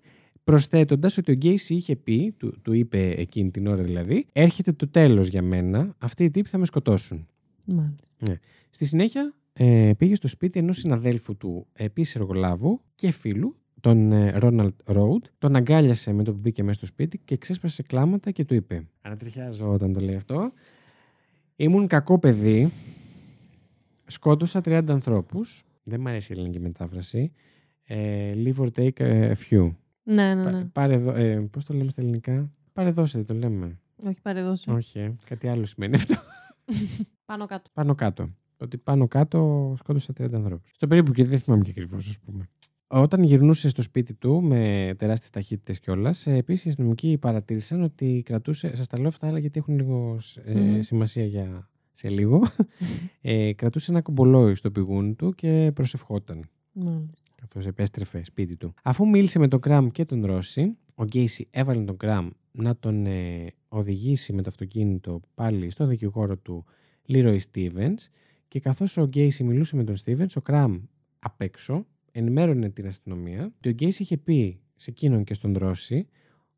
Προσθέτοντας ότι ο Γκέισι είχε πει, του, του είπε εκείνη την ώρα δηλαδή, έρχεται το τέλος για μένα. Αυτοί οι τύποι θα με σκοτώσουν. Μάλιστα. Στη συνέχεια ε, πήγε στο σπίτι ενός συναδέλφου του επίσης εργολάβου και φίλου, τον Ρόναλτ Ρόουντ, τον αγκάλιασε με το που μπήκε μέσα στο σπίτι και ξέσπασε κλάματα και του είπε Ανατριχιάζω όταν το λέει αυτό Ήμουν κακό παιδί Σκότωσα 30 ανθρώπους Δεν μου αρέσει η ελληνική μετάφραση ε, Leave or take a few Ναι, ναι, Πα- ναι. Πάρε δω- ε, Πώς το λέμε στα ελληνικά; Πάρε δώσε το λέμε Όχι παρεδώσει. Όχι ε, κάτι άλλο σημαίνει αυτό (laughs) Πάνω κάτω. πάνω κάτω. Ότι πάνω κάτω σκότωσε 30 ανθρώπους. Στο περίπου και δεν θυμάμαι και ακριβώς, ας πούμε. Όταν γυρνούσε στο σπίτι του με τεράστιες ταχύτητες κιόλας, επίσης οι αστυνομικοί παρατήρησαν ότι κρατούσε. Σας τα λέω αυτά, αλλά γιατί έχουν λίγο ε, Μμμ. σημασία για σε λίγο. (laughs) ε, κρατούσε ένα κομπολόι στο πηγούνι του και προσευχόταν. Μάλιστα. Καθώ επέστρεφε σπίτι του. Αφού μίλησε με τον Γκραμ και τον Ρώση, ο Γκέισι έβαλε τον Γκραμ να τον ε, οδηγήσει με το αυτοκίνητο πάλι στον δικηγόρο του Leroy Stevens και καθώς ο Γκέισι μιλούσε με τον Stevens, ο Γκραμ απ' έξω ενημέρωνε την αστυνομία ότι ο Γκέισι είχε πει σε εκείνον και στον Ρώση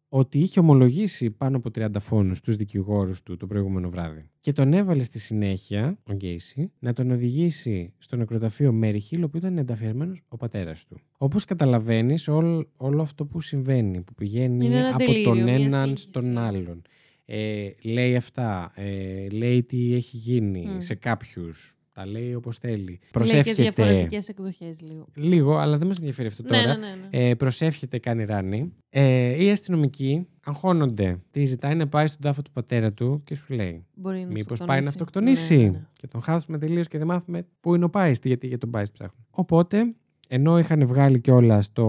ότι είχε ομολογήσει πάνω από 30 φόνους στους δικηγόρους του το προηγούμενο βράδυ. Και τον έβαλε στη συνέχεια, ο Γκέισι, να τον οδηγήσει στο νεκροταφείο Μέρι Χίλ, όπου ήταν ενταφιασμένος ο πατέρας του. Όπως καταλαβαίνεις, όλο, όλο αυτό που συμβαίνει, που πηγαίνει Είναι ένα από τελείριο, τον μια έναν σύγχυση. στον άλλον. Ε, λέει αυτά, ε, λέει τι έχει γίνει Μμ. σε κάποιους, τα λέει όπως θέλει. Λέει και Προσεύχεται διαφορετικές εκδοχές λίγο. λίγο, αλλά δεν μας ενδιαφέρει αυτό Ναι, τώρα. ναι, ναι. ναι. Ε, προσεύχεται, κάνει ράνι. Ε, οι αστυνομικοί αγχώνονται. Τι ζητάει να πάει στον τάφο του πατέρα του και σου λέει: Μπορεί να Μήπως πάει να αυτοκτονήσει; αυτοκτονήσει. Ναι, ναι, ναι. Και τον χάσουμε τελείως και δεν μάθουμε πού είναι ο Πάιστη, γιατί για τον Πάιστη ψάχνουν. Οπότε, ενώ είχαν βγάλει κιόλας το.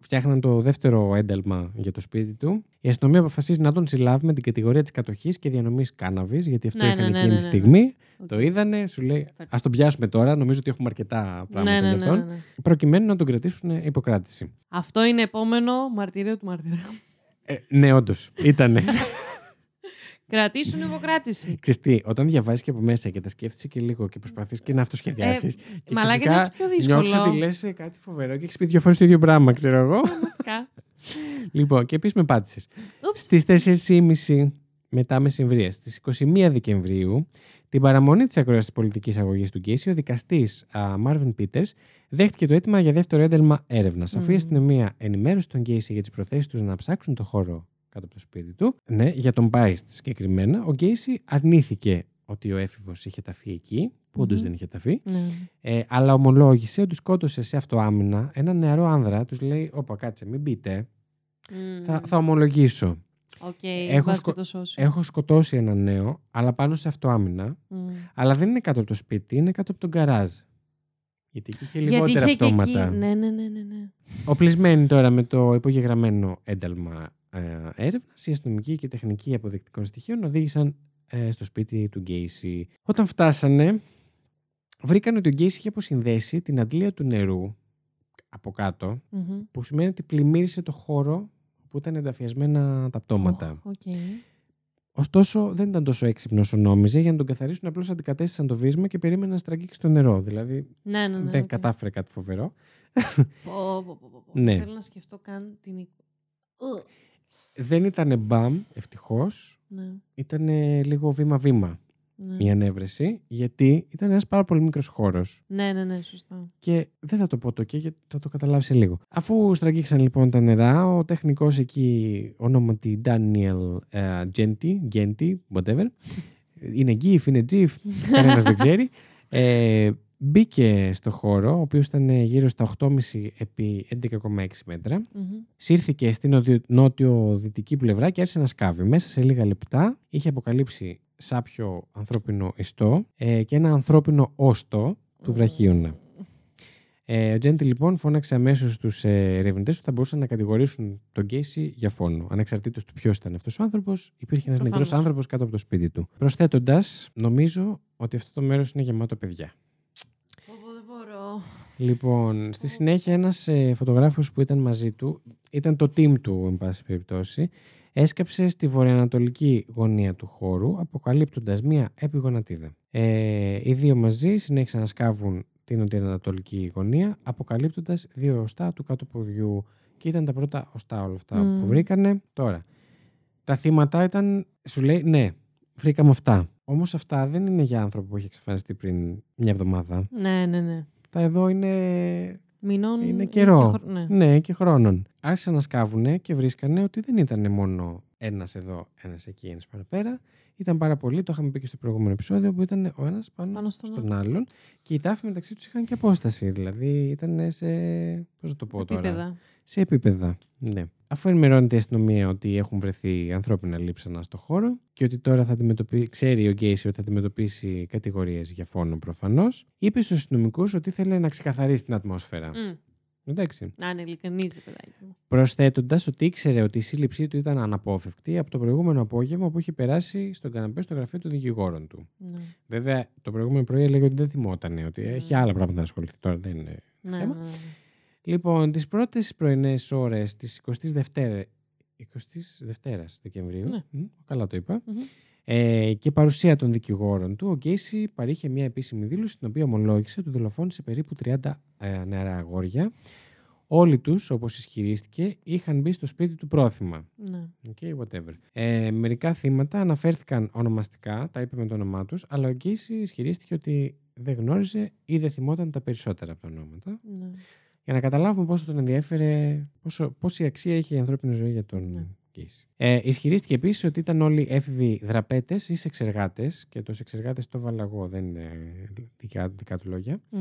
Φτιάχναν το δεύτερο ένταλμα για το σπίτι του. Η αστυνομία αποφασίζει να τον συλλάβει με την κατηγορία της κατοχής και διανομής κάναβης, γιατί αυτό Ναι, είχαν ναι, ναι, εκείνη ναι, τη ναι, στιγμή. Οκ. Το είδανε, σου λέει: Φέρτε. Α τον πιάσουμε τώρα. Νομίζω ότι έχουμε αρκετά πράγματα Ναι, ναι, για ναι, αυτόν. ναι, ναι. Προκειμένου να τον κρατήσουν υπό κράτηση. Αυτό είναι επόμενο μαρτύριο του μαρτυρίου. Ε, ναι, όντως. Ήτανε. (laughs) Κρατήσουν υπό κράτηση. Ξέρεις τι, όταν διαβάζεις και από μέσα και τα σκέφτεσαι και λίγο και προσπαθείς και να αυτοσχεδιάσεις. Ε, και μαλάκα ξαφνικά είναι το πιο δύσκολο. Νιώθεις ότι λες κάτι φοβερό και έχεις πει δύο φορές το ίδιο πράγμα, ξέρω εγώ. Πραγματικά. (laughs) λοιπόν, και επίσης με πάτησες. Ούψ. Στις 4.30 μετά μεσημβρία, στις 21 Δεκεμβρίου, την παραμονή της ακρόασης πολιτικής αγωγής του Γκέισι, ο δικαστής Μάρβιν Πίτερς δέχτηκε το αίτημα για δεύτερο ένταλμα έρευνας. Αφού η Μμμ. αστυνομία ενημέρωσε τον Γκέισι για τις προθέσεις τους να ψάξουν το χώρο κάτω από το σπίτι του, ναι, για τον Πάιστ συγκεκριμένα, ο Γκέισι αρνήθηκε ότι ο έφηβος είχε ταφεί εκεί, που όντως Μμμ. δεν είχε ταφεί, Ναι. ε, αλλά ομολόγησε ότι σκότωσε σε αυτοάμυνα ένα νεαρό άνδρα. Τους λέει: Όπα, κάτσε, μην μπείτε. Μμμ. Θα, θα ομολογήσω. Οκ, Έχω βάζει σκο- και το σώσιο. Έχω σκοτώσει ένα νέο, αλλά πάνω σε αυτοάμυνα. Μμ. Αλλά δεν είναι κάτω από το σπίτι, είναι κάτω από το γκαράζ. Γιατί εκεί είχε Γιατί λιγότερα είχε και εκεί. πτώματα. Ναι, ναι, ναι, ναι. ναι. Οπλισμένη τώρα με το υπογεγραμμένο ένταλμα ε, έρευνας, οι αστυνομικοί και τεχνικοί αποδεικτικών στοιχείων οδήγησαν ε, στο σπίτι του Γκέισι. Όταν φτάσανε, βρήκαν ότι ο Γκέισι είχε αποσυνδέσει την αντλία του νερού από κάτω, Μμμ. που σημαίνει ότι πλημμύρισε το χώρο που ήταν ενταφιασμένα τα πτώματα. Οχ, οκ. Ωστόσο, δεν ήταν τόσο έξυπνος όσο νόμιζε. Για να τον καθαρίσουν, απλώς αντικατέστησαν το βύσμα και περίμεναν να στραγγίξει το νερό. Δηλαδή, Ναι, ναι, ναι. δεν οκ. κατάφερε κάτι φοβερό. Πω, πω, πω, πω, πω. Ναι. Θέλω να σκεφτώ καν την. Εικ- Ου, Δεν ήταν μπαμ, ευτυχώς. Ναι, Ήταν λίγο βήμα-βήμα ναι. η ανέβρεση, γιατί ήταν ένας πάρα πολύ μικρός χώρος. Ναι, ναι, ναι, σωστά. Και δεν θα το πω το και γιατί θα το καταλάβεις σε λίγο. Αφού στραγγίξαν λοιπόν τα νερά, ο τεχνικός εκεί, ονόματι Daniel ε, Genti, Genti, whatever, (laughs) είναι GIF, είναι GIF, κανένας δεν ξέρει. Ε, μπήκε στο χώρο, ο οποίος ήταν γύρω στα 8,5 επί 11,6 μέτρα. Μμμ. Σύρθηκε στην νότιο- νότιο-δυτική πλευρά και άρχισε να σκάβει. Μέσα σε λίγα λεπτά είχε αποκαλύψει σάπιο ανθρώπινο ιστό ε, και ένα ανθρώπινο όστο του βραχίωνα. Ε, ο Τζέντι λοιπόν φώναξε αμέσως τους ε, ερευνητές που θα μπορούσαν να κατηγορήσουν τον Κέισι για φόνο. Ανεξαρτήτως του ποιος ήταν αυτός ο άνθρωπος, υπήρχε ένας Προφανώς. νεκρός άνθρωπος κάτω από το σπίτι του. Προσθέτοντας, νομίζω ότι αυτό το μέρος είναι γεμάτο παιδιά. Πω, πω, δεν μπορώ. Λοιπόν, στη συνέχεια ένας ε, φωτογράφος που ήταν μαζί του, ήταν το team του, εν πάση περιπτώσει, έσκαψε στη βορειοανατολική γωνία του χώρου, αποκαλύπτοντας μία επιγονατίδα. Ε, οι δύο μαζί συνέχισαν να σκάβουν την νοτιοανατολική γωνία, αποκαλύπτοντας δύο οστά του κάτω ποδιού. Και ήταν τα πρώτα οστά όλα αυτά Μμμ. που βρήκανε. Τώρα, τα θύματα ήταν, σου λέει, ναι, βρήκαμε αυτά. Όμως αυτά δεν είναι για άνθρωπο που έχει εξαφανιστεί πριν μια εβδομάδα. Ναι, ναι, ναι. Τα εδώ είναι Μηνών. είναι και καιρό. χρο- Ναι. Ναι, και χρόνων. Άρχισαν να σκάβουνε και βρίσκανε ότι δεν ήταν μόνο ένας εδώ, ένας εκεί, ένας παραπέρα. Ήταν πάρα πολλοί, το είχαμε πει και στο προηγούμενο επεισόδιο, που ήταν ο ένας πάνω, Πάνω στον στον άλλον. Και οι τάφοι μεταξύ τους είχαν και απόσταση. Δηλαδή ήταν σε. Πώς να το πω τώρα. Επίπεδα. Σε επίπεδα. Ναι. Αφού ενημερώνεται η αστυνομία ότι έχουν βρεθεί ανθρώπινα λείψανα στο χώρο και ότι τώρα θα αντιμετωπίσει, ξέρει ο Γκέισι ότι θα αντιμετωπίσει κατηγορίες για φόνο προφανώς, είπε στους αστυνομικούς ότι ήθελε να ξεκαθαρίσει την ατμόσφαιρα. Μμ. Εντάξει. Να είναι ειλικρινής, ρε παιδάκι μου. Προσθέτοντας ότι ήξερε ότι η σύλληψή του ήταν αναπόφευκτη από το προηγούμενο απόγευμα που είχε περάσει στον καναπέ στο γραφείο των δικηγόρων του. Ναι. Βέβαια, το προηγούμενο πρωί έλεγε ότι δεν θυμόταν, ότι έχει άλλα πράγματα να ασχοληθεί τώρα. Δεν είναι Ναι, θέμα. ναι, ναι. Λοιπόν, τις πρώτες πρωινές ώρες της 22η 22 Δεκεμβρίου. Ναι. μ, καλά το είπα. Μμμ. Ε, και παρουσία των δικηγόρων του, ο Γκέισι παρήχε μια επίσημη δήλωση στην οποία ομολόγησε ότι δολοφόνησε περίπου 30 ε, νεαρά αγόρια. Όλοι τους, όπως ισχυρίστηκε, είχαν μπει στο σπίτι του πρόθυμα. Ναι. Okay, whatever. Ε, μερικά θύματα αναφέρθηκαν ονομαστικά, τα είπε με το όνομά τους, αλλά ο Γκέισι ισχυρίστηκε ότι δεν γνώριζε ή δεν θυμόταν τα περισσότερα από τα ονόματα. Ναι. Για να καταλάβουμε πόσο τον ενδιέφερε, πόσο, πόση αξία είχε η ανθρώπινη ζωή για τον Ναι. Γκέισι. Ε, ισχυρίστηκε επίσης ότι ήταν όλοι έφηβοι δραπέτες ή σεξεργάτε. Και το σεξεργάτε το έβαλα εγώ, δεν είναι δικά, δικά του λόγια. Μμ.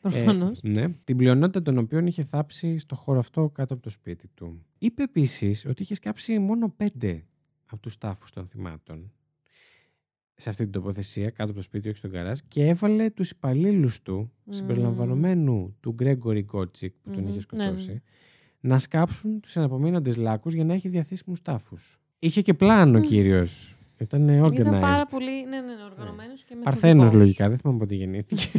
Προφανώς. Ε, ναι. Την πλειονότητα των οποίων είχε θάψει στο χώρο αυτό κάτω από το σπίτι του. Είπε επίσης ότι είχε σκάψει μόνο πέντε από τους τάφους των θυμάτων σε αυτή την τοποθεσία, κάτω από το σπίτι, όχι στον καράζ, και έβαλε τους υπαλλήλους του, Μμμ. συμπεριλαμβανομένου του Γκρέγκορι Γκότσικ που τον Μμμ. είχε Ναι, ναι. Σκοτώσει, να σκάψουν τους αναπομείνοντε λάκους για να έχει διαθέσιμους τάφους. Είχε και πλάνο ο Μμ. κύριο. Ήταν organized. Ήταν πάρα πολύ ναι, ναι, ναι, οργανωμένος και Παρθένος μεθοδικός. λογικά, δεν θυμάμαι πότε γεννήθηκε. (laughs)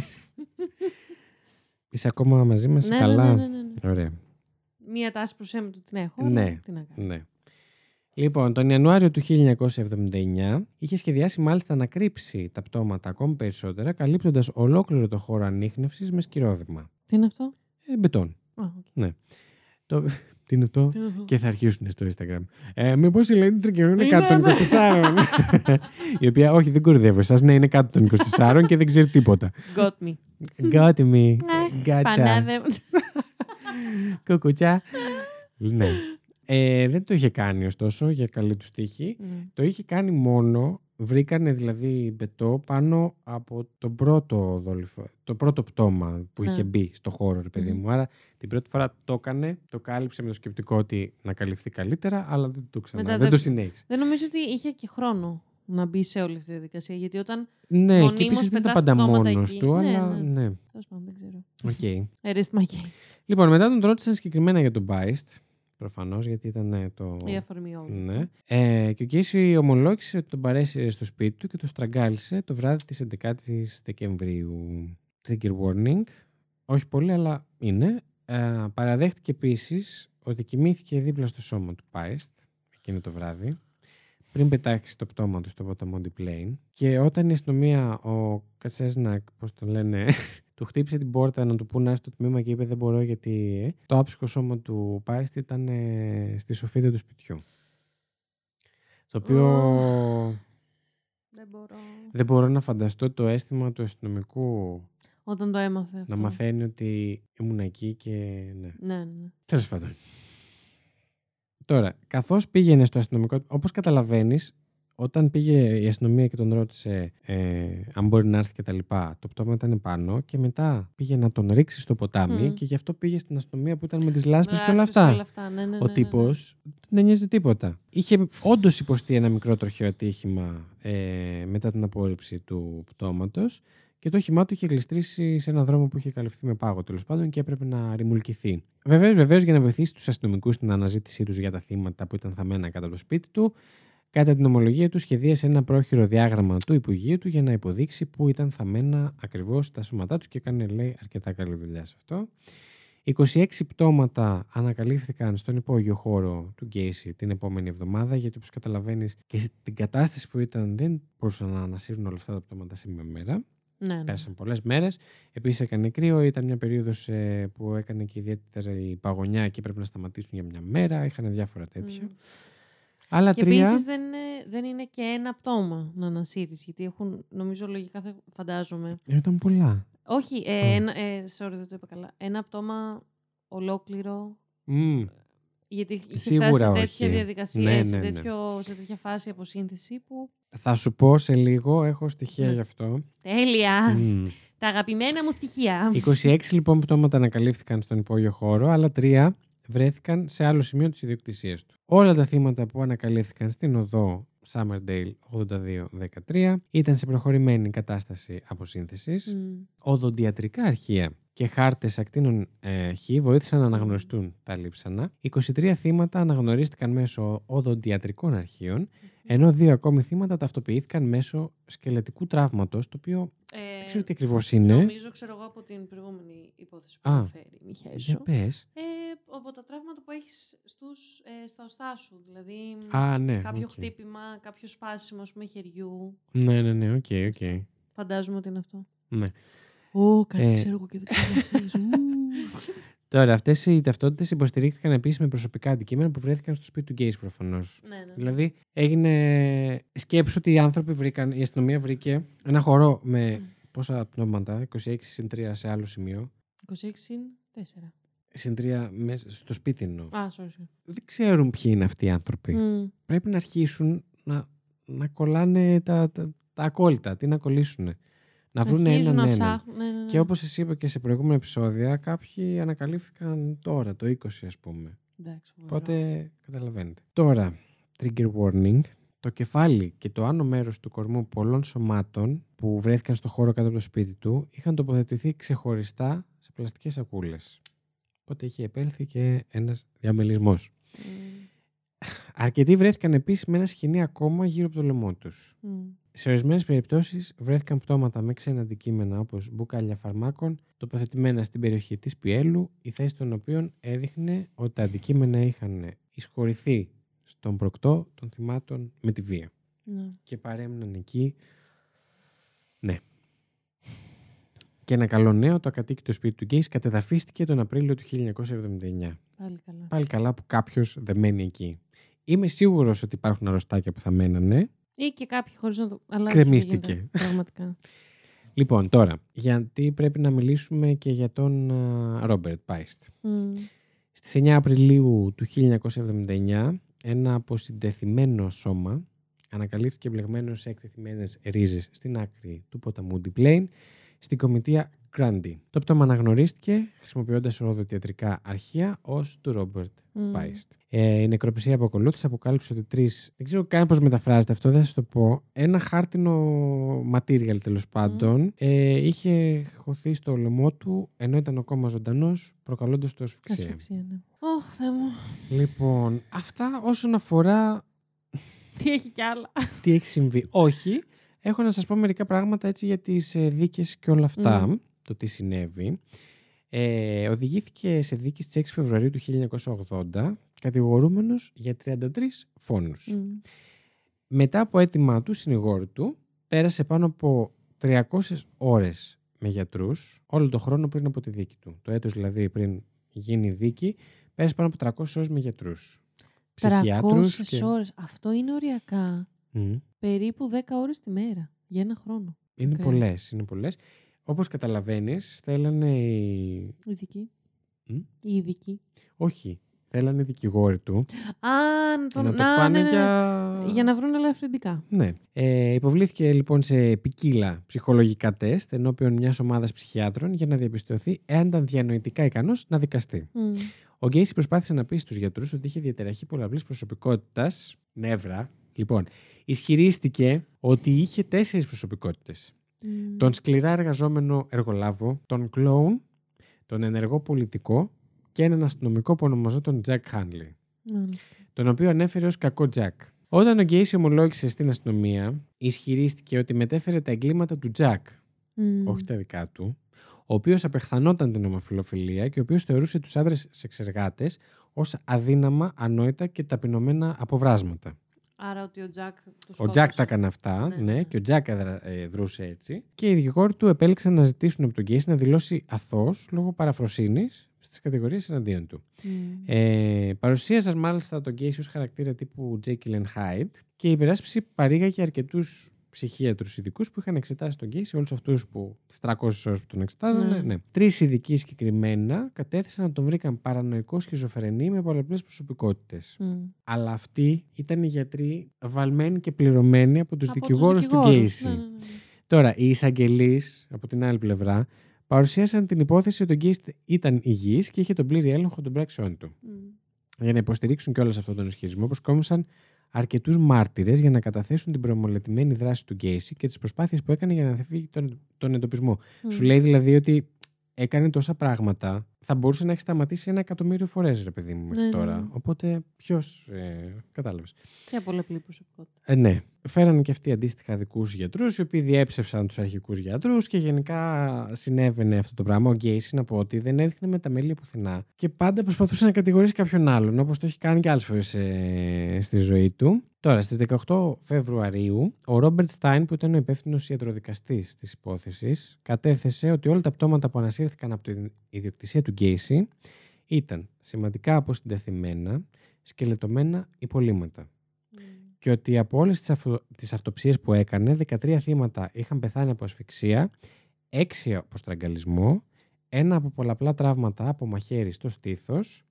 Είσαι ακόμα μαζί μας, Ναι, καλά; ναι, ναι, ναι, ναι. Ωραία. Μία τάση προς έμετρο του την έχω. αλλά Ναι. Τι να κάνω. Ναι. Λοιπόν, τον Ιανουάριο του 1979 είχε σχεδιάσει μάλιστα να κρύψει τα πτώματα ακόμη περισσότερα, καλύπτοντας ολόκληρο το χώρο ανείχνευσης με σκυρόδημα. Τι είναι αυτό; Ε, μπετόν. Α, οκ. Το, Τι είναι αυτό; και θα αρχίσουν στο Instagram. Ε, Μήπω η Ελένη Τρικερού είναι κάτω των 24. η οποία, όχι, δεν κορυδεύω εσάς, ναι, είναι κάτω των 24 και δεν ξέρει τίποτα. Got me. Got me. Gotcha. Πανάδε. Κουκουτσά. ναι. Ε, δεν το είχε κάνει ωστόσο για καλή του τύχη. Ναι. Το είχε κάνει μόνο, βρήκανε δηλαδή μπετό πάνω από τον πρώτο δόλυφο, το πρώτο πτώμα που Ναι. είχε μπει στο χώρο, ρε παιδί Μμμ. μου. Άρα την πρώτη φορά το έκανε, το κάλυψε με το σκεπτικό ότι να καλυφθεί καλύτερα, αλλά δεν το ξανά, Μετά δεν δεν- το συνέχισε. Δεν νομίζω ότι είχε και χρόνο να μπει σε όλη αυτή τη διαδικασία. Γιατί όταν. Ναι, και Μονίμως επίση δεν ήταν πετάς πάντα πτώματα μόνος εκεί. του, Ναι, αλλά ναι. ναι. Τέλος πάντων, δεν ξέρω. Οκ. Erased my case. Λοιπόν, μετά τον ρώτησαν συγκεκριμένα για τον Biced, προφανώς, γιατί ήταν ε, το. Η αφορμή όλου. Ναι. Ε, και ο Κέισι ομολόγησε ότι τον παρέσυρε στο σπίτι του και τον στραγγάλισε το βράδυ της 11ης Δεκεμβρίου. Trigger warning. Όχι πολύ, αλλά είναι. Ε, παραδέχτηκε επίσης ότι κοιμήθηκε δίπλα στο σώμα του Πάιστ εκείνο το βράδυ πριν πετάξει το πτώμα του στο ποταμό Plain. Και όταν η αστυνομία, ο Κατσέσνακ, πώς το λένε, του χτύπησε την πόρτα να του πούνε να έρθει στο τμήμα και είπε δεν μπορώ γιατί ε, το άψυχο σώμα του Πάιστ ήταν ε, στη σοφίτα του σπιτιού. Το οποίο Δεν μπορώ. δεν μπορώ να φανταστώ το αίσθημα του αστυνομικού Όταν το έμαθε. Αυτό. να μαθαίνει ότι ήμουν εκεί και ναι. Ναι, ναι. ναι. Τέλος πάντων. Τώρα, καθώς πήγαινε στο αστυνομικό, όπως καταλαβαίνεις, όταν πήγε η αστυνομία και τον ρώτησε ε, αν μπορεί να έρθει και τα λοιπά, το πτώμα ήταν πάνω και μετά πήγε να τον ρίξει στο ποτάμι Μμ. και γι' αυτό πήγε στην αστυνομία που ήταν με τις λάσπες και όλα Λάσπες αυτά. όλα αυτά. Ναι, ναι, ναι, Ο ναι, τύπος ναι. δεν νοιάζει τίποτα. Είχε όντως υποστεί ένα μικρό τροχαίο ατύχημα ε, μετά την απόρριψη του πτώματος και το όχημά του είχε γλιστρήσει σε ένα δρόμο που είχε καλυφθεί με πάγο τέλος πάντων και έπρεπε να ρημουλκηθεί. Βεβαίως, βεβαίως, για να βοηθήσει τους αστυνομικούς στην αναζήτησή τους για τα θύματα που ήταν θαμμένα κάτω από το σπίτι του, κατά την ομολογία του σχεδίασε ένα πρόχειρο διάγραμμα του Υπουργείου του για να υποδείξει πού ήταν θαμμένα ακριβώς τα σώματά τους και έκανε, λέει, αρκετά καλή δουλειά σε αυτό. 26 πτώματα ανακαλύφθηκαν στον υπόγειο χώρο του Γκέισι την επόμενη εβδομάδα, γιατί όπως καταλαβαίνεις και στην κατάσταση που ήταν δεν μπορούσαν να ανασύρουν όλα αυτά τα πτώματα σε μια μέρα. Ναι, ναι. Πέρασαν πολλές μέρες. Επίσης έκανε κρύο, ήταν μια περίοδος ε, που έκανε και ιδιαίτερη παγωνιά και πρέπει να σταματήσουν για μια μέρα. Είχαν διάφορα τέτοια. Μμ. Άλλα Και τρία... επίσης δεν, είναι- δεν είναι και ένα πτώμα να ανασύρει. Γιατί έχουν, νομίζω λογικά θα φαντάζομαι. Ε, Ήταν πολλά. Όχι, ε, Α. ένα, ε, sorry, δεν το είπα καλά. Ένα πτώμα ολόκληρο. Μμ. Γιατί είχε Σίγουρα φτάσει σε όχι. τέτοια διαδικασία, Ναι, σε, ναι, ναι. τέτοιο, σε τέτοια φάση αποσύνθεση που. Θα σου πω σε λίγο, έχω στοιχεία Ναι. γι' αυτό. Τέλεια! Μμ. Τα αγαπημένα μου στοιχεία. 26 λοιπόν πτώματα ανακαλύφθηκαν στον υπόγειο χώρο, αλλά τρία βρέθηκαν σε άλλο σημείο της ιδιοκτησίας του. Όλα τα θύματα που ανακαλύφθηκαν στην οδό Summerdale 82-13 ήταν σε προχωρημένη κατάσταση αποσύνθεσης. Μμ. Οδοντιατρικά αρχεία και χάρτες ακτίνων ε, χ βοήθησαν να αναγνωριστούν τα λείψανα. 23 θύματα αναγνωρίστηκαν μέσω οδοντιατρικών αρχείων, ενώ δύο ακόμη θύματα ταυτοποιήθηκαν μέσω σκελετικού τραύματος, το οποίο Ε, δεν ξέρω τι ακριβώς είναι. Νομίζω, ξέρω εγώ από την προηγούμενη υπόθεση που Α. αναφέρει η Για Μιχαέσου. πες. Ε, από τα τραύματα που έχεις στους, ε, στα οστά σου. Δηλαδή, Α, ναι. κάποιο οκ. χτύπημα, κάποιο σπάσιμο, ας πούμε, χεριού. Ναι, ναι, ναι, οκ, οκ. Φαντάζομαι ότι είναι αυτό. Ναι. Ω, κάτι Ε. ξέρω εγώ και δεν ξέρω εσείς. Ου. (laughs) Τώρα, αυτές οι ταυτότητες υποστηρίχθηκαν επίσης με προσωπικά αντικείμενα που βρέθηκαν στο σπίτι του Γκέισι προφανώς. ναι, ναι. Δηλαδή, έγινε. Σκέψου ότι οι άνθρωποι βρήκαν, η αστυνομία βρήκε ένα χώρο με πόσα πνεύματα, 26 συν 3 σε άλλο σημείο. 26 συν 4. Συν 3 μέσα στο σπίτι εννοώ. Α, sorry. sorry. Δεν ξέρουν ποιοι είναι αυτοί οι άνθρωποι. Μμ. Πρέπει να αρχίσουν να, να κολλάνε τα, τα, τα ακόλυτα. Τι να κολλήσουν. Να βρουν Αρχίζουν έναν να έναν. ψάχνουν. Ναι, ναι, ναι. Και όπως εσύ είπα και σε προηγούμενα επεισόδια, κάποιοι ανακαλύφθηκαν τώρα, το 20 ας πούμε. Εντάξει, φοβερό. Οπότε καταλαβαίνετε. Τώρα, trigger warning. Το κεφάλι και το άνω μέρος του κορμού πολλών σωμάτων που βρέθηκαν στο χώρο κάτω από το σπίτι του είχαν τοποθετηθεί ξεχωριστά σε πλαστικές σακούλες. Οπότε είχε επέλθει και ένας διαμελισμός. Μμ. Αρκετοί βρέθηκαν επίσης με ένα σχοινί ακόμα γύρω από το λαιμό τους. Μμ. Σε ορισμένες περιπτώσεις βρέθηκαν πτώματα με ξένα αντικείμενα όπως μπουκάλια φαρμάκων τοποθετημένα στην περιοχή της Πιέλου, η θέση των οποίων έδειχνε ότι τα αντικείμενα είχαν εισχωρηθεί στον προκτό των θυμάτων με τη βία. Ναι. Και παρέμειναν εκεί. Ναι. Και ένα καλό νέο, το ακατοίκητο σπίτι του Γκέισι κατεδαφίστηκε τον Απρίλιο του 1979. Πάλι καλά. Πάλι καλά που κάποιος δεν μένει εκεί. Είμαι σίγουρος ότι υπάρχουν αρρωστάκια που θα μένανε. Ή και κάποιοι χωρίς να το. Αλλά Κρεμίστηκε. όχι, γίνεται, Πραγματικά. (laughs) Λοιπόν, τώρα, γιατί πρέπει να μιλήσουμε και για τον Ρόμπερτ Πάιστ. Μμ. Στις 9 Απριλίου του 1979, ένα αποσυντεθειμένο σώμα ανακαλύφθηκε μπλεγμένο σε εκτεθειμένες ρίζες στην άκρη του ποταμού Plain στην κομιτεία Grundy. Το πτώμα αναγνωρίστηκε χρησιμοποιώντας οροδοτιατρικά αρχεία ως του Ρόμπερτ Μμ. Πάιστ. Ε, η νεκροπαισία που ακολούθησε αποκάλυψε ότι τρεις. Δεν ξέρω καν πώς μεταφράζεται αυτό, δεν θα σας το πω. Ένα χάρτινο material τέλος πάντων ε, είχε χωθεί στο λαιμό του ενώ ήταν ακόμα ζωντανός, προκαλώντας του ασφυξία. Ασφυξία, ναι. Ωχ, Θεέ μου. Λοιπόν, αυτά όσον αφορά Τι έχει κι άλλα. τι έχει συμβεί. Όχι, έχω να σας πω μερικά πράγματα έτσι για τις ε, δίκες και όλα αυτά, Μμμ. το τι συνέβη. Ε, οδηγήθηκε σε δίκη στις 6 Φεβρουαρίου του 1980, κατηγορούμενος για 33 φόνους. Μμ. Μετά από αίτημά του, συνηγόρου του, πέρασε πάνω από 300 ώρες με γιατρούς, όλο το χρόνο πριν από τη δίκη του. Το έτος δηλαδή πριν γίνει η δίκη, πέρασε πάνω από 300 ώρες με γιατρούς. 300 Ψυχιάτρους και... ώρες. Αυτό είναι οριακά. Μμ. Περίπου 10 ώρες τη μέρα. Για ένα χρόνο. Είναι Ακραία. πολλές, είναι πολλές. Όπως καταλαβαίνεις, θέλανε οι... Ειδική. Μμ; Η ειδική. Όχι, θέλανε οι δικηγόροι του Α, να τον να το α, πάνε ναι, ναι. για... Για να βρουν ελαφρυντικά. Ναι. Ε, υποβλήθηκε λοιπόν σε ποικίλα ψυχολογικά τεστ ενώπιον μιας ομάδας ψυχιάτρων για να διαπιστωθεί εάν ήταν διανοητικά ικανός να δικαστεί. Μμ. Ο Γκέισι προσπάθησε να πει στου γιατρούς ότι είχε διαταραχή πολλαπλής προσωπικότητας, νεύρα. Λοιπόν, ισχυρίστηκε ότι είχε τέσσερις προσωπικότητες. Μμ. Τον σκληρά εργαζόμενο εργολάβο, τον κλόουν, τον ενεργό πολιτικό και έναν αστυνομικό που ονομαζόταν Τζακ Χάνλι Μάλιστα. τον οποίο ανέφερε ως κακό Τζακ. Όταν ο Γκέισι ομολόγησε στην αστυνομία, ισχυρίστηκε ότι μετέφερε τα εγκλήματα του Τζακ, Μμ. όχι τα δικά του, ο οποίος απεχθανόταν την ομοφιλοφιλία και ο οποίος θεωρούσε τους άντρε σεξεργάτες ως αδύναμα, ανόητα και ταπεινωμένα αποβράσματα. Άρα ότι ο Τζακ τους Ο Τζακ τα έκανε αυτά, Ναι, ναι, ναι. και ο Τζακ έδρα- ε, δρούσε έτσι. Και οι δικηγόροι του επέλεξαν να ζητήσουν από τον Γκέισι να δηλώσει αθώος λόγω παραφροσύνης στις κατηγορίες εναντίον του. Ε, παρουσίαζαν μάλιστα τον Γκέισι ως χαρακτήρα τύπου Jekyll and Hyde και η υπεράσπιση παρήγαγε αρκετούς ψυχίατρους ειδικούς που είχαν εξετάσει τον Γκέισι, όλους αυτούς που τις 300 ώρες που τον εξετάζανε. Ναι. Ναι. Τρεις ειδικοί συγκεκριμένα κατέθεσαν να τον βρήκαν παρανοϊκό σχιζοφρενή με πολλαπλές προσωπικότητες. Αλλά αυτοί ήταν οι γιατροί βαλμένοι και πληρωμένοι από τους δικηγόρους του Γκέισι. Ναι, ναι, ναι. Τώρα, οι εισαγγελείς, από την άλλη πλευρά, παρουσίασαν την υπόθεση ότι ο Γκέισι ήταν υγιής και είχε τον πλήρη έλεγχο των πράξεών του. Μμ. Για να υποστηρίξουν και όλο αυτόν τον ισχυρισμό, προσκόμισαν αρκετούς μάρτυρες για να καταθέσουν την προμολετημένη δράση του Γκέισι και τις προσπάθειες που έκανε για να αποφύγει τον, τον εντοπισμό. Μμ. Σου λέει δηλαδή ότι έκανε τόσα πράγματα, θα μπορούσε να έχει σταματήσει ένα εκατομμύριο φορές, ρε παιδί μου, μέχρι Ναι, ναι, τώρα. ναι. Οπότε, ποιος. Ε, Κατάλαβες. Και πολλαπλή προσωπικότητα. Ε, ναι. Φέρανε και αυτοί αντίστοιχα δικούς γιατρούς, οι οποίοι διέψευσαν τους αρχικούς γιατρούς και γενικά συνέβαινε αυτό το πράγμα. Ο Γκέισι, να πω ότι δεν έδειχνε με τα μέλη πουθενά και πάντα προσπαθούσε να κατηγορήσει κάποιον άλλον, όπως το έχει κάνει και άλλες φορές στη ζωή του. Τώρα, στις 18 Φεβρουαρίου, ο Ρόμπερτ Στάιν, που ήταν ο υπεύθυνος ιατροδικαστής της υπόθεσης, κατέθεσε ότι όλα τα πτώματα που ανασύρθηκαν από την ιδιοκτησία του Γκέισι ήταν σημαντικά αποσυντεθειμένα, σκελετωμένα υπολείμματα και ότι από όλες τις, αυτο... τις αυτοψίες που έκανε, 13 θύματα είχαν πεθάνει από ασφυξία, 6 από στραγγαλισμό, ένα από πολλαπλά τραύματα από μαχαίρι στο στήθος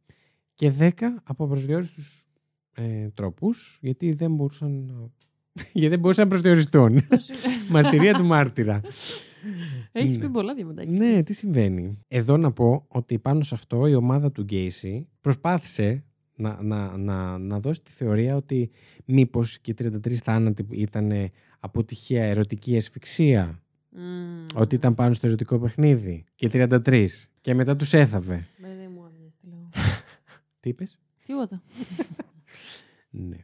και 10 από προσδιορίστους ε, τρόπους, γιατί δεν μπορούσαν, να- (laughs) γιατί δεν μπορούσαν να προσδιοριστούν. Μαρτυρία του μάρτυρα. (laughs) Έχεις Ναι. πει πολλά διαμαντάκια. Ναι, τι συμβαίνει. Εδώ να πω ότι πάνω σε αυτό η ομάδα του Γκέισι προσπάθησε να, να, να, να δώσει τη θεωρία ότι μήπως και οι 33 θάνατοι ήταν από τυχαία ερωτική ασφυξία. Μμ. Ότι ήταν πάνω στο ερωτικό παιχνίδι. Και 33. Και μετά τους έθαβε. Ρε, δεν μου άμυνες, τι λέω. (laughs) Τι είπες; Τίποτα. (laughs) Ναι.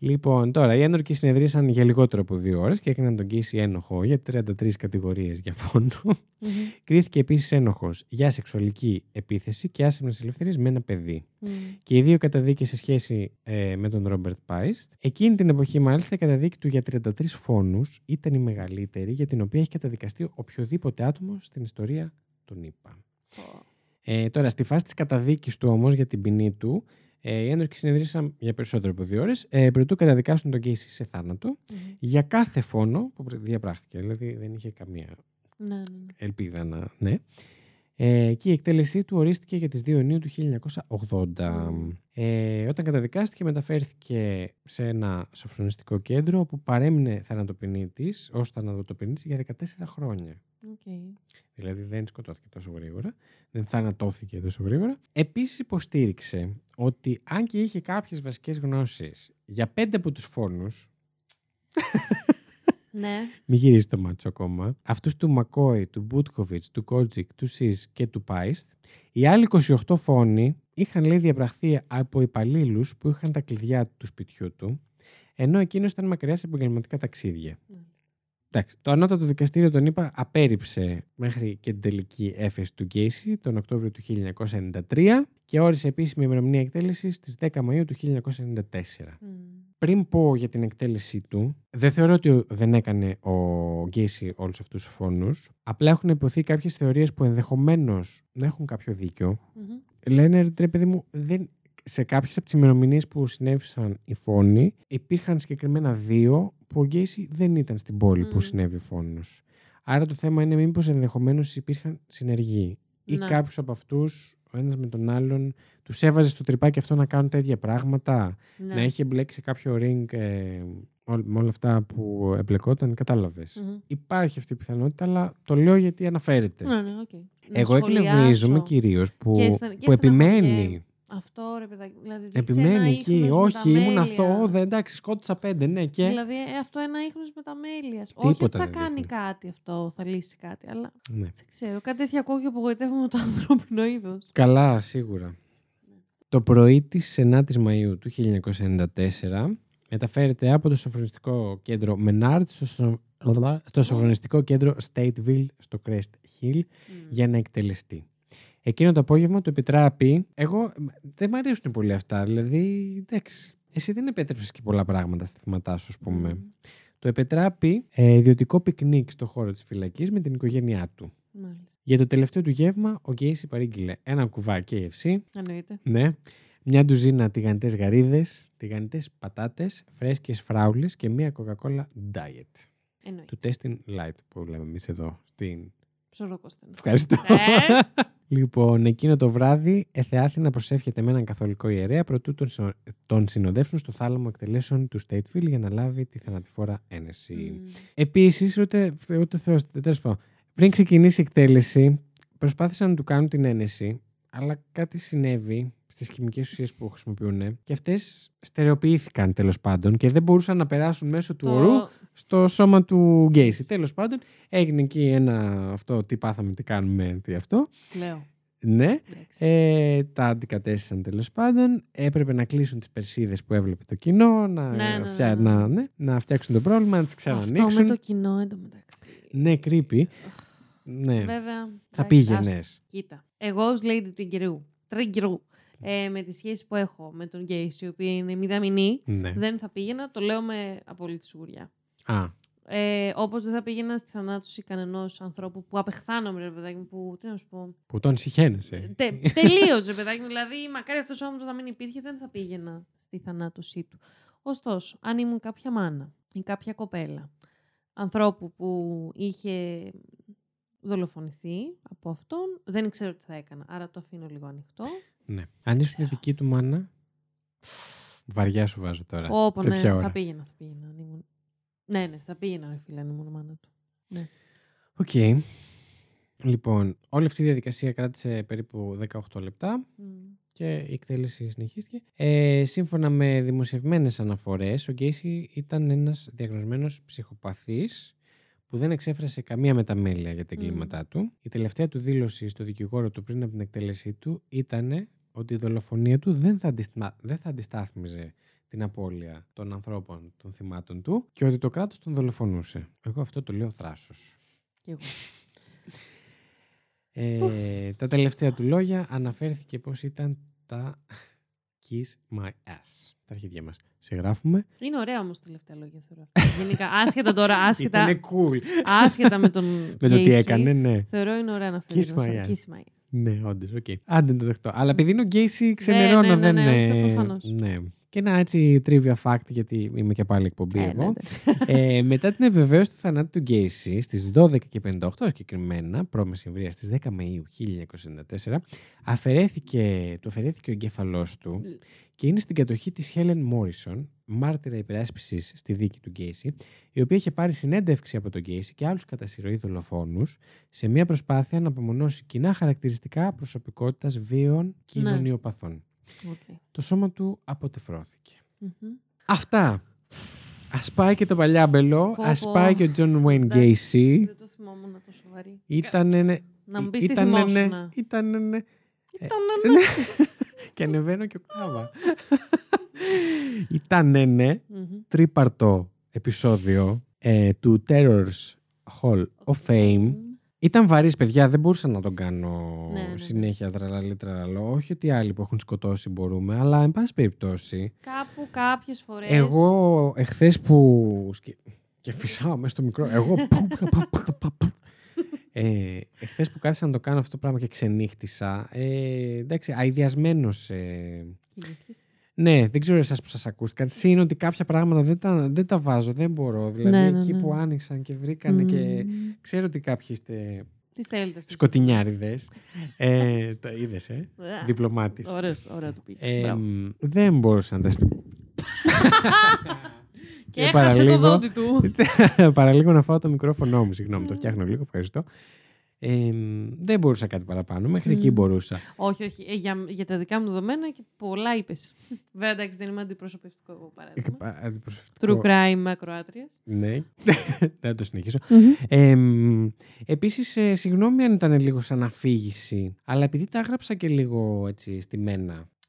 Λοιπόν, τώρα οι ένορκοι συνεδρίασαν για λιγότερο από δύο ώρες και έκαναν τον Casey ένοχο για 33 κατηγορίες για φόνο. Μμμ. Κρίθηκε επίσης ένοχος για σεξουαλική επίθεση και άσχημε ελευθερίες με ένα παιδί. Μμ. Και οι δύο καταδίκες σε σχέση ε, με τον Ρόμπερτ Πάιστ. Εκείνη την εποχή, μάλιστα, η καταδίκη του για 33 φόνους ήταν η μεγαλύτερη για την οποία έχει καταδικαστεί οποιοδήποτε άτομο στην ιστορία των ΗΠΑ. Πω. Ε, τώρα, στη φάση της καταδίκης του όμως για την ποινή του, ε, οι ένορκοι συνεδρίασαν για περισσότερο από δύο ώρες, ε, προτού καταδικάσουν τον Casey σε θάνατο Μμμ. για κάθε φόνο που διαπράχθηκε. Δηλαδή δεν είχε καμία Ναι, ναι, ναι. ελπίδα να. Ναι. Ε, και η εκτέλεσή του ορίστηκε για τις 2 Ιουνίου του 1980. Μμμ. Ε, όταν καταδικάστηκε μεταφέρθηκε σε ένα σοφρονιστικό κέντρο όπου παρέμεινε θανατοποινή τη ως θανατοποινή της για 14 χρόνια. Οκ. Δηλαδή δεν σκοτώθηκε τόσο γρήγορα, δεν θανατώθηκε τόσο γρήγορα. Επίσης υποστήριξε ότι αν και είχε κάποιες βασικές γνώσεις για πέντε από τους φόνους, Ναι. Μην γυρίσει το μάτσο ακόμα. Αυτούς του Μακόη, του Μπούτκοβιτς, του Κότζικ, του Σικ και του Πάιστ. Οι άλλοι 28 φόνοι είχαν λέει διαπραχθεί από υπαλλήλους που είχαν τα κλειδιά του σπιτιού του, ενώ εκείνος ήταν μακριά σε επαγγελματικά ταξίδια. Μάλιστα. Εντάξει, το ανώτατο δικαστήριο τον είπα απέρριψε μέχρι και την τελική έφεση του Γκέισι τον Οκτώβριο του 1993 και όρισε επίσημη ημερομηνία εκτέλεσης στις 10 Μαΐου του 1994 Μμ. πριν πω για την εκτέλεσή του, δεν θεωρώ ότι δεν έκανε ο Γκέισι όλους αυτούς τους φόνους. Απλά έχουν υποθεί κάποιες θεωρίες που ενδεχομένως να έχουν κάποιο δίκιο. Μμμ. Λένε ρε παιδί μου, δεν... σε κάποιες από τις ημερομηνίες που συνέβησαν οι φόνοι, υπήρχαν συγκεκριμένα δύο που ο Γκέισι δεν ήταν στην πόλη που Μμμ. συνέβη ο φόνος. Άρα το θέμα είναι μήπως ενδεχομένως υπήρχαν συνεργοί. Ή Ναι. κάποιος από αυτούς, ο ένας με τον άλλον, τους έβαζε στο τριπάκι αυτό να κάνουν τέτοια πράγματα Ναι. να έχει εμπλέξει σε κάποιο ring ε, ό- με όλα αυτά που εμπλεκόταν, κατάλαβες. Μμμ. Υπάρχει αυτή η πιθανότητα, αλλά το λέω γιατί αναφέρεται. Ναι, ναι, οκ. Να Εγώ εκνευρίζομαι σχολιάσω. κυρίως που, Και στα- και που επιμένει. Στεναχωριέμαι. Αυτό ρε παιδάκι. Δηλαδή, δείξε Επιμένει ένα εκεί. ίχνος Όχι, ήμουν μεταμέλειας. αθώο. Δεν, εντάξει, σκότωσα πέντε, ναι, και. Δηλαδή, ε, αυτό ένα ίχνος μεταμέλεια. Όχι ότι Τίποτα θα δεν κάνει δείχνει. κάτι αυτό, θα λύσει κάτι. Αλλά Ναι. δεν ξέρω. Κάτι τέτοια ακούω και απογοητεύομαι με το (laughs) ανθρώπινο είδος. Καλά, σίγουρα. Το πρωί της 9η Μαου του 1994 μεταφέρεται από το σοφρονιστικό κέντρο Menard στο, σο- στο σωφρονιστικό κέντρο Stateville στο Crest Hill για να εκτελεστεί. Εκείνο το απόγευμα του επετράπη. Εγώ μ, δεν μου αρέσουν πολύ αυτά. Δηλαδή, εντάξει. Εσύ δεν επέτρεψες και πολλά πράγματα στα θύματά σου, ας πούμε. Του επετράπη ε, ιδιωτικό πικνίκ στο χώρο της φυλακής με την οικογένειά του. Μάλιστα. Για το τελευταίο του γεύμα, ο Γκέισι παρήγγειλε ένα κουβά KFC, Εννοείται. ναι, μια ντουζίνα τηγανιτές γαρίδες, τηγανιτές πατάτες, φρέσκες φράουλες και μια Coca-Cola Diet. Εννοείται. Του Testing Light που λέμε εμείς εδώ στην... Ψωροκόστενο. Ευχαριστώ. Ε. λοιπόν, εκείνο το βράδυ εθεάθη να προσεύχεται με έναν καθολικό ιερέα προτού τον, συνο- τον συνοδεύσουν στο θάλαμο εκτελέσεων του Stateville για να λάβει τη θανατηφόρα ένεση. Μμ. Επίσης, ούτε, ούτε Θεός, τέλος πάντων, πριν ξεκινήσει η εκτέλεση, προσπάθησαν να του κάνουν την ένεση, αλλά κάτι συνέβη στις χημικές ουσίες που χρησιμοποιούν και αυτές στερεοποιήθηκαν τέλος πάντων και δεν μπορούσαν να περάσουν μέσω του ορού Το... στο σώμα του Γκέισι. Τέλος πάντων, έγινε εκεί ένα αυτό, τι πάθαμε, τι κάνουμε, τι αυτό. Λέω. Ναι. Εντάξει. Ε, τα αντικατέστησαν τέλος πάντων. Έπρεπε να κλείσουν τις περσίδες που έβλεπε το κοινό, να, Ναι, ναι, φτιά- ναι, ναι. να, ναι, να φτιάξουν το πρόβλημα, να τις Αυτό ξανανοίξουν. με το κοινό εντωμεταξύ. Ναι, creepy. Ναι. Βέβαια. Θα εντάξει, πήγαινες. άστο. Κοίτα. Εγώ ως Lady Τριγκερού, Τριγκερού, ε, με τη σχέση που έχω με τον Γκέις, η οποία είναι μηδαμινή, Ναι. δεν θα πήγαινα. Το λέω με απόλυτη σιγουριά. Α, Ε, Όπως δεν θα πήγαινα στη θανάτωση κανενός ανθρώπου που απεχθάνομαι, ρε παιδάκι μου, που. Τι να σου πω. που τον συχαίνεσαι. Τε, τελείωσε, παιδάκι μου. Δηλαδή, μακάρι αυτός ο άνθρωπο να μην υπήρχε, δεν θα πήγαινα στη θανάτωσή του. Ωστόσο, αν ήμουν κάποια μάνα ή κάποια κοπέλα ανθρώπου που είχε δολοφονηθεί από αυτόν, δεν ξέρω τι θα έκανα. Άρα το αφήνω λίγο ανοιχτό. Ναι. Αν ήσουν η δική του μάνα. Βαριά σου βάζω τώρα. Όπω ναι, τέτοια ώρα. θα πήγαινα, θα πήγαινα. αν ήμουν... Ναι, ναι, θα πήγαινα, ρε φίλε, αν ήμουν μάνα του. Οκ. Λοιπόν, όλη αυτή η διαδικασία κράτησε περίπου 18 λεπτά Μμ. και η εκτέλεση συνεχίστηκε. Ε, σύμφωνα με δημοσιευμένες αναφορές, ο Γκέισι ήταν ένας διαγνωσμένος ψυχοπαθής που δεν εξέφρασε καμία μεταμέλεια για τα Μμμ. εγκλήματά του. Η τελευταία του δήλωση στο δικηγόρο του πριν από την εκτέλεσή του ήταν ότι η δολοφονία του δεν θα, αντιστα... δεν θα αντιστάθμιζε την απώλεια των ανθρώπων των θυμάτων του και ότι το κράτος τον δολοφονούσε. Εγώ αυτό το λέω θράσος. Κι εγώ. Ε, τα τελευταία του λόγια αναφέρθηκε πως ήταν τα Kiss My Ass. Τα αρχίδια μας. Σε γράφουμε. Είναι ωραία όμως τελευταία λόγια θεωρώ. αυτά. Γενικά, άσχετα τώρα, άσχετα, Ήτανε cool. άσχετα με τον. (laughs) Με το τι Gacy, έκανε, ναι. Θεωρώ είναι ωραία να φέρει. Kiss my ass. Kiss my ass. Ναι, όντως, οκ. Άντε να το δεχτώ. Αλλά επειδή είναι ο Γκέισι, ξενερώνω, ναι, ναι, δεν ναι, είναι. το προφανώς. Ναι. Και ένα έτσι trivia fact, γιατί είμαι και πάλι εκπομπή Ε, ναι, εγώ. ναι. ε, μετά την επιβεβαίωση του θανάτου του Γκέισι στις 12 και 58 συγκεκριμένα, προ-μεσημβρία στις 10 Μαΐου 1994, αφαιρέθηκε, του αφαιρέθηκε ο εγκέφαλός του και είναι στην κατοχή της Helen Morrison, μάρτυρα υπεράσπισης στη δίκη του Γκέισι, η οποία είχε πάρει συνέντευξη από τον Γκέισι και άλλους κατά συρροή δολοφόνους σε μια προσπάθεια να απομονώσει κοινά χαρακτηριστικά προσωπικότητας βίων κοινωνιοπαθών. Οκ. Το σώμα του αποτεφρώθηκε. Μμμ. Αυτά. Α πάει και το παλιάμπελο, Πω, ας πω. πάει και ο Τζον Γουέιν Εντάξει, Γκέισι. Δεν το θυμόμουν τόσο σοβαρή. Ήτανε. ναι, Να μου πεις τι ήτανε, ναι, θυμόσουνα. ήτανε, ναι. Ήταν Ναι. και ανεβαίνω και οκτάβα. Ήτανε, ναι, Μμμ. τρίπαρτο επεισόδιο ε, του Terrors Hall of Fame. Μμμ. Ήταν βαρύς, παιδιά, δεν μπορούσα να τον κάνω Ναι, ναι, ναι. συνέχεια τραλαλή τραλαλό. Όχι ότι άλλοι που έχουν σκοτώσει μπορούμε, αλλά εν πάση περιπτώσει. Κάπου κάποιες φορές. Εγώ εχθές που. σκε- Και φυσάω μέσα στο μικρό. Εγώ. (laughs) ε, εχθές που κάθισα να το κάνω αυτό το πράγμα και ξενύχτησα. Ε, εντάξει, αειδιασμένος. Ε, ναι, δεν ξέρω εσάς που σας ακούστηκαν. Συν ότι κάποια πράγματα δεν τα, δεν τα βάζω, δεν μπορώ. Δηλαδή Ναι, ναι, εκεί ναι. που άνοιξαν και βρήκανε και. Ξέρω ότι κάποιοι είστε Τι θέλετε αυτές. σκοτεινιάριδες. ε, το είδες, ε; Α, Διπλωμάτης. Ωραίος, ωραία το πήγες. Ε, Μπράβο. μ, δεν μπορούσα να τα σπίτι. (laughs) Και έχασε το δόντι του. (laughs) Παραλίγο να φάω το μικρόφωνο μου. Συγγνώμη, το φτιάχνω λίγο. Ευχαριστώ. Ε, μ, δεν μπορούσα κάτι παραπάνω. Μέχρι εκεί Μμ. μπορούσα. όχι, όχι. Ε, για, για τα δικά μου δεδομένα και πολλά είπες. (laughs) Βέβαια, εντάξει, δεν είμαι αντιπροσωπευτικό εγώ παράδειγμα. Ε, Αντιπροσωπευτικό. True crime ακροάτριας. Ναι, (laughs) δεν το συνεχίσω. Ε, μ, επίσης, ε, συγγνώμη αν ήταν λίγο σαν αφήγηση, αλλά επειδή τα έγραψα και λίγο έτσι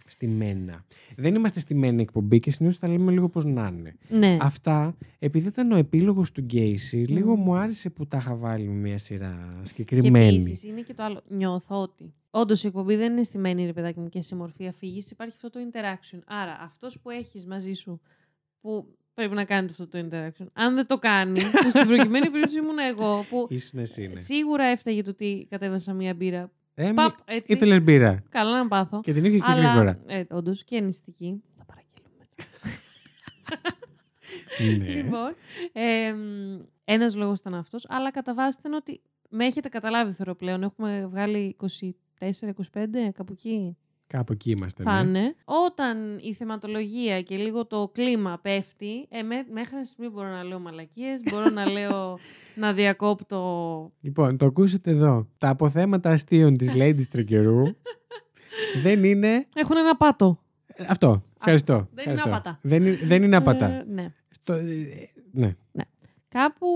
στημένα. Στημένα. Δεν είμαστε στημένη εκπομπή και συνήθως τα λέμε λίγο πώς να είναι. Ναι. Αυτά, επειδή ήταν ο επίλογος του Γκέισι, λίγο Μμμ. μου άρεσε που τα είχα βάλει με μια σειρά Και συγκεκριμένη. επίσης είναι και το άλλο. Νιώθω ότι όντως η εκπομπή δεν είναι στημένη, ρε παιδάκι μου, και σε μορφή αφήγησης. Υπάρχει αυτό το interaction. Άρα, αυτός που έχεις μαζί σου, που πρέπει να κάνεις αυτό το interaction, αν δεν το κάνει, που στην (laughs) προκειμένη περίπτωση ήμουν εγώ, που Ήσουν εσύ, ναι. σίγουρα έφταγε το ότι κατέβασα μία μπύρα. Ε, Παπ, έτσι. Ήθελες μπύρα. Καλά να πάθω. Και την είχε και Αλλά, γρήγορα. ε, όντως και νηστική. Θα παραγγείλουμε. ναι. Λοιπόν, ε, ένας λόγος ήταν αυτός, αλλά κατά βάση ήταν ότι με έχετε καταλάβει θεωρώ πλέον. Έχουμε βγάλει 24-25, κάπου εκεί Κάπου εκεί είμαστε. θα ναι. είναι. Όταν η θεματολογία και λίγο το κλίμα πέφτει, ε, με, μέχρι ένα σημείο μπορώ να λέω μαλακίες, μπορώ να (laughs) λέω να διακόπτω... Λοιπόν, το ακούσετε εδώ. Τα αποθέματα αστείων της Lady Τρικερού (laughs) δεν είναι... Έχουν ένα πάτο. Ε, Αυτό. Ευχαριστώ. Δεν είναι Ευχαριστώ. άπατα. Δεν είναι, δεν είναι άπατα. Ε, ναι. Στο, ε, ναι. Κάπου,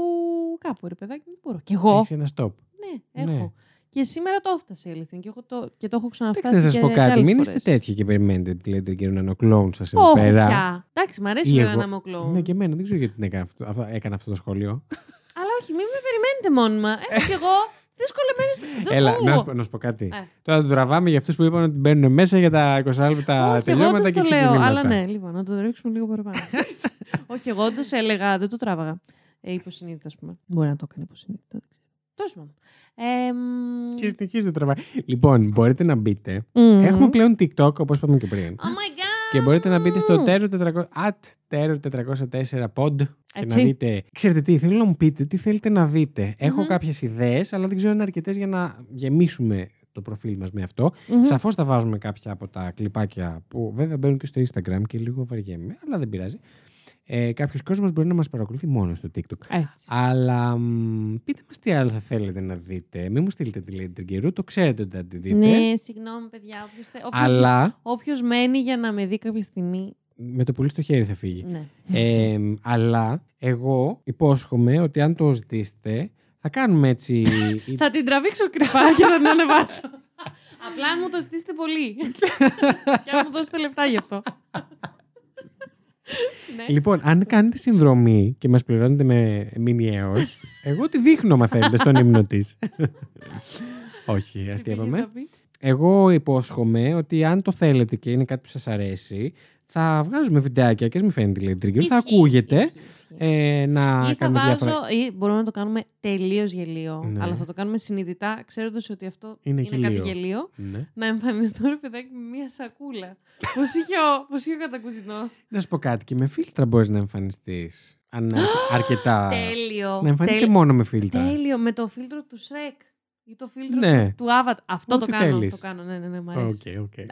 κάπου ρε παιδάκι μου μπορώ. Κι εγώ. Έχεις ένα stop. Ναι, έχω. Ναι. Και σήμερα το έφτασε η αλήθεια. Και, έχω το, και το έχω ξαναφτάσει. Εντάξει, να σας και- πω και κάτι. άλλες Μην φορές. είστε τέτοιοι και περιμένετε τη Lady Τρικερού να είναι ο κλόουν σας εδώ Όχι πέρα. πια. Εντάξει, μου αρέσει Ή βέβαια εγώ. να είμαι ο κλόουν. Ναι, και εμένα. Δεν ξέρω γιατί την έκανα αυτό, αυτό- έκανα αυτό το σχόλιο. Αλλά όχι, μην με περιμένετε μόνιμα. Έχω κι εγώ δυσκολεμένε. Δεν Έλα, φοβούμαι. να σου, πω- να σου πω κάτι. Ε. Τώρα το τραβάμε για αυτούς που είπαν ότι μπαίνουν μέσα για τα 20 λεπτά Όχι, εγώ τελειώματα όντως και το λέω. ξεκινήματα. Αλλά ναι, λοιπόν, να το ρίξουμε λίγο παραπάνω. (laughs) όχι, εγώ όντω έλεγα, δεν το τράβαγα. Ε, υποσυνείδητα, ας πούμε. Μπορεί να το έκανε υποσυνείδητα. δεν ξέρω. Τέλο πάντων. Ε, μ, Και συνεχίζετε τραβάει. Λοιπόν, μπορείτε να μπείτε. μ. Έχουμε πλέον TikTok, όπως είπαμε και πριν. Oh my god! Και μπορείτε να μπείτε στο Terror 400, at Terror 404 pod και Έτσι. να δείτε. Ξέρετε τι, θέλω να μου πείτε τι θέλετε να δείτε. Έχω Μμμ. κάποιες ιδέες, αλλά δεν ξέρω αν είναι αρκετές για να γεμίσουμε το προφίλ μας με αυτό. Μμμ. Σαφώς θα βάζουμε κάποια από τα κλιπάκια που βέβαια μπαίνουν και στο Instagram και λίγο βαριέμαι, αλλά δεν πειράζει. Ε, Κάποιος κόσμος μπορεί να μας παρακολουθεί μόνος στο TikTok. Έτσι. Αλλά μ, πείτε μας τι άλλο θα θέλετε να δείτε. Μην μου στείλετε τη Lady Τριγκερού, το ξέρετε ότι θα τη δείτε. Ναι, συγγνώμη, παιδιά. Όποιος, θε- όποιος, αλλά όποιος μένει για να με δει κάποια στιγμή. με το πουλί στο χέρι θα φύγει. Ναι. Ε, αλλά εγώ υπόσχομαι ότι αν το ζητήσετε θα κάνουμε έτσι. (laughs) Θα την τραβήξω κρυφά και θα την ανεβάσω. (laughs) Απλά αν μου το ζητήσετε πολύ. (laughs) και αν μου δώσετε λεπτά γι' αυτό. Ναι. Λοιπόν, αν κάνετε συνδρομή και μας πληρώνετε με μηνιαίο, εγώ τη δείχνω, μα θέλετε, στον ύμνο της. Όχι, Τι αστείευαμε. πήγες να πεις; Εγώ υπόσχομαι ότι αν το θέλετε και είναι κάτι που σας αρέσει, θα βγάζουμε βιντεάκια και ας μην φαίνεται λέει trigger, θα Ισχύει, ακούγεται ισχύει, ισχύει. ε, να Ή θα κάνουμε βάζω, διάφορα... ή μπορούμε να το κάνουμε τελείως γελίο. Ναι. Αλλά θα το κάνουμε συνειδητά, ξέροντας ότι αυτό Είναι είναι, γελίο. κάτι γελίο. Ναι. Να εμφανιστώ ρε παιδάκι με μία σακούλα. (laughs) Πώς είχε ο, πώς είχε ο κατακουζινός. Να σου πω κάτι, και με φίλτρα μπορείς να εμφανιστείς. Αν είναι αρκε- (gasps) αρκετά... Τέλειο. Να εμφανίσαι Τέλ- μόνο με φίλτρα. Τέλειο. Με το φίλτρο του Shrek. Ή το φίλτρο Ναι. του, του Avatar. Αυτό Ό,τι το κάνω. θέλεις. Το κάνω. Ναι, ναι, ναι, μ' Οκ, αρέσει. οκ. Α,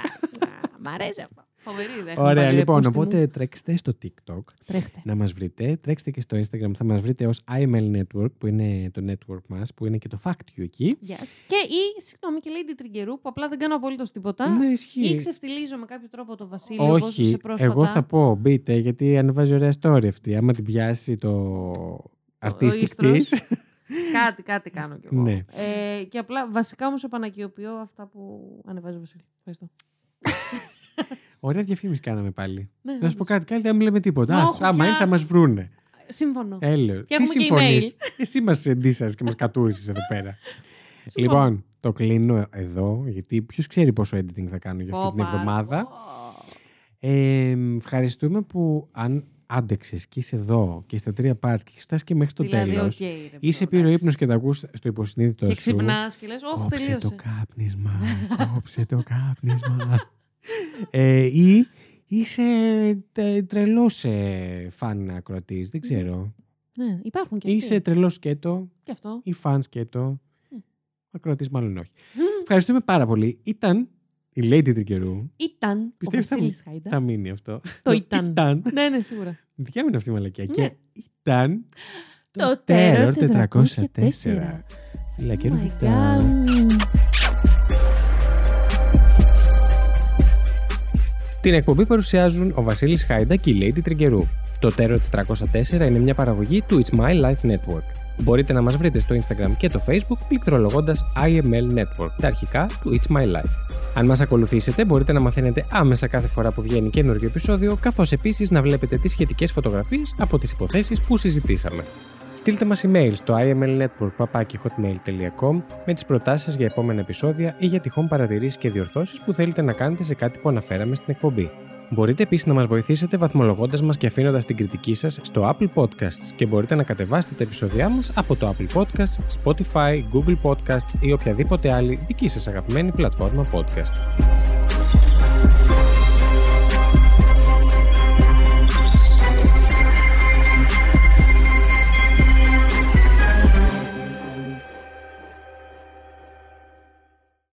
Μ' αρέσει αυτό. Φοβερή ιδέα. Έχουμε Ωραία, πάλι λοιπόν, ρε πούστη μου. οπότε τρέξτε στο TikTok Τρέχτε. να μας βρείτε. Τρέξτε και στο Instagram, θα μας βρείτε ως IML Network, που είναι το network μας, που είναι και το Fact You εκεί. Yes. Και ή, συγγνώμη, και Lady Τριγκερού που απλά δεν κάνω απολύτως τίποτα. Ναι, Ή ισχύει. ξεφτιλίζω με κάποιο τρόπο το Βασίλειο όπως Όχι, σε πρόσφατα. εγώ θα πω, μπείτε, γιατί ανεβάζει ωραία story αυτή. Άμα την πιάσει το artistic ίστρος. της. (laughs) κάτι, κάτι κάνω κι εγώ. Ναι. Ε, και απλά βασικά όμως επανακιοποιώ αυτά που ανεβάζει ο Βασίλη. Ευχαριστώ. (laughs) Ωραία διαφήμιση κάναμε πάλι. Ναι, Να σου πω όντως. κάτι, κάτι δεν μιλάμε τίποτα. Μα Ας, όχι άμα πια. είναι θα μας βρούνε. Σύμφωνο. Έλεω. Τι έχουμε και συμφωνείς; (laughs) Εσύ μας εντύσσας και μας κατούρισες εδώ πέρα. Συμφωνώ. λοιπόν, το κλείνω εδώ, γιατί ποιος ξέρει πόσο editing θα κάνω για αυτή την Όπα, εβδομάδα. πω. Ε, ευχαριστούμε που αν άντεξες και είσαι εδώ και στα τρία parts και έχεις φτάσει και μέχρι το δηλαδή, τέλος, οκ, ρε, είσαι μπρο, πήρε εντάξει. ύπνος και τα ακούς στο υποσυνείδητο Και σου. ξυπνάς και λες: Όχι, Κόψε τελείωσε. το κάπνισμα. κόψε το κάπνισμα. (laughs) ε, ή είσαι τε, τρελός ε, φαν ακροατής, δεν ξέρω. Ναι, υπάρχουν και Είσαι αυτοί. τρελός σκέτο Και αυτό. ή φανς σκέτο. Μμ. Ακροατής μάλλον όχι. Ευχαριστούμε πάρα πολύ. Ήταν η Lady Τρικερού. Ήταν ο Πιστεύεις θα, Βασίλης Χάιντα. θα μείνει αυτό. Το (laughs) ήταν. ήταν. Ναι, ναι, σίγουρα. Δικιά μου είναι αυτή η μαλακία. Ναι. Και ήταν Το Terror Terror 404. 404. Φιλά Oh Την εκπομπή παρουσιάζουν ο Βασίλης Χάιντα και η Lady Τριγκερού. Το Terror 404 είναι μια παραγωγή του It's My Life Network. Μπορείτε να μας βρείτε στο Instagram και το Facebook πληκτρολογώντας IML Network, τα αρχικά του It's My Life. Αν μας ακολουθήσετε μπορείτε να μαθαίνετε άμεσα κάθε φορά που βγαίνει καινούργιο επεισόδιο, καθώς επίσης να βλέπετε τις σχετικές φωτογραφίες από τις υποθέσεις που συζητήσαμε. Στείλτε μας email στο imlnetwork.hotmail.com με τις προτάσεις σας για επόμενα επεισόδια ή για τυχόν παρατηρήσεις και διορθώσεις που θέλετε να κάνετε σε κάτι που αναφέραμε στην εκπομπή. Μπορείτε επίσης να μας βοηθήσετε βαθμολογώντας μας και αφήνοντας την κριτική σας στο Apple Podcasts και μπορείτε να κατεβάσετε τα επεισόδια μας από το Apple Podcasts, Spotify, Google Podcasts ή οποιαδήποτε άλλη δική σας αγαπημένη πλατφόρμα podcast.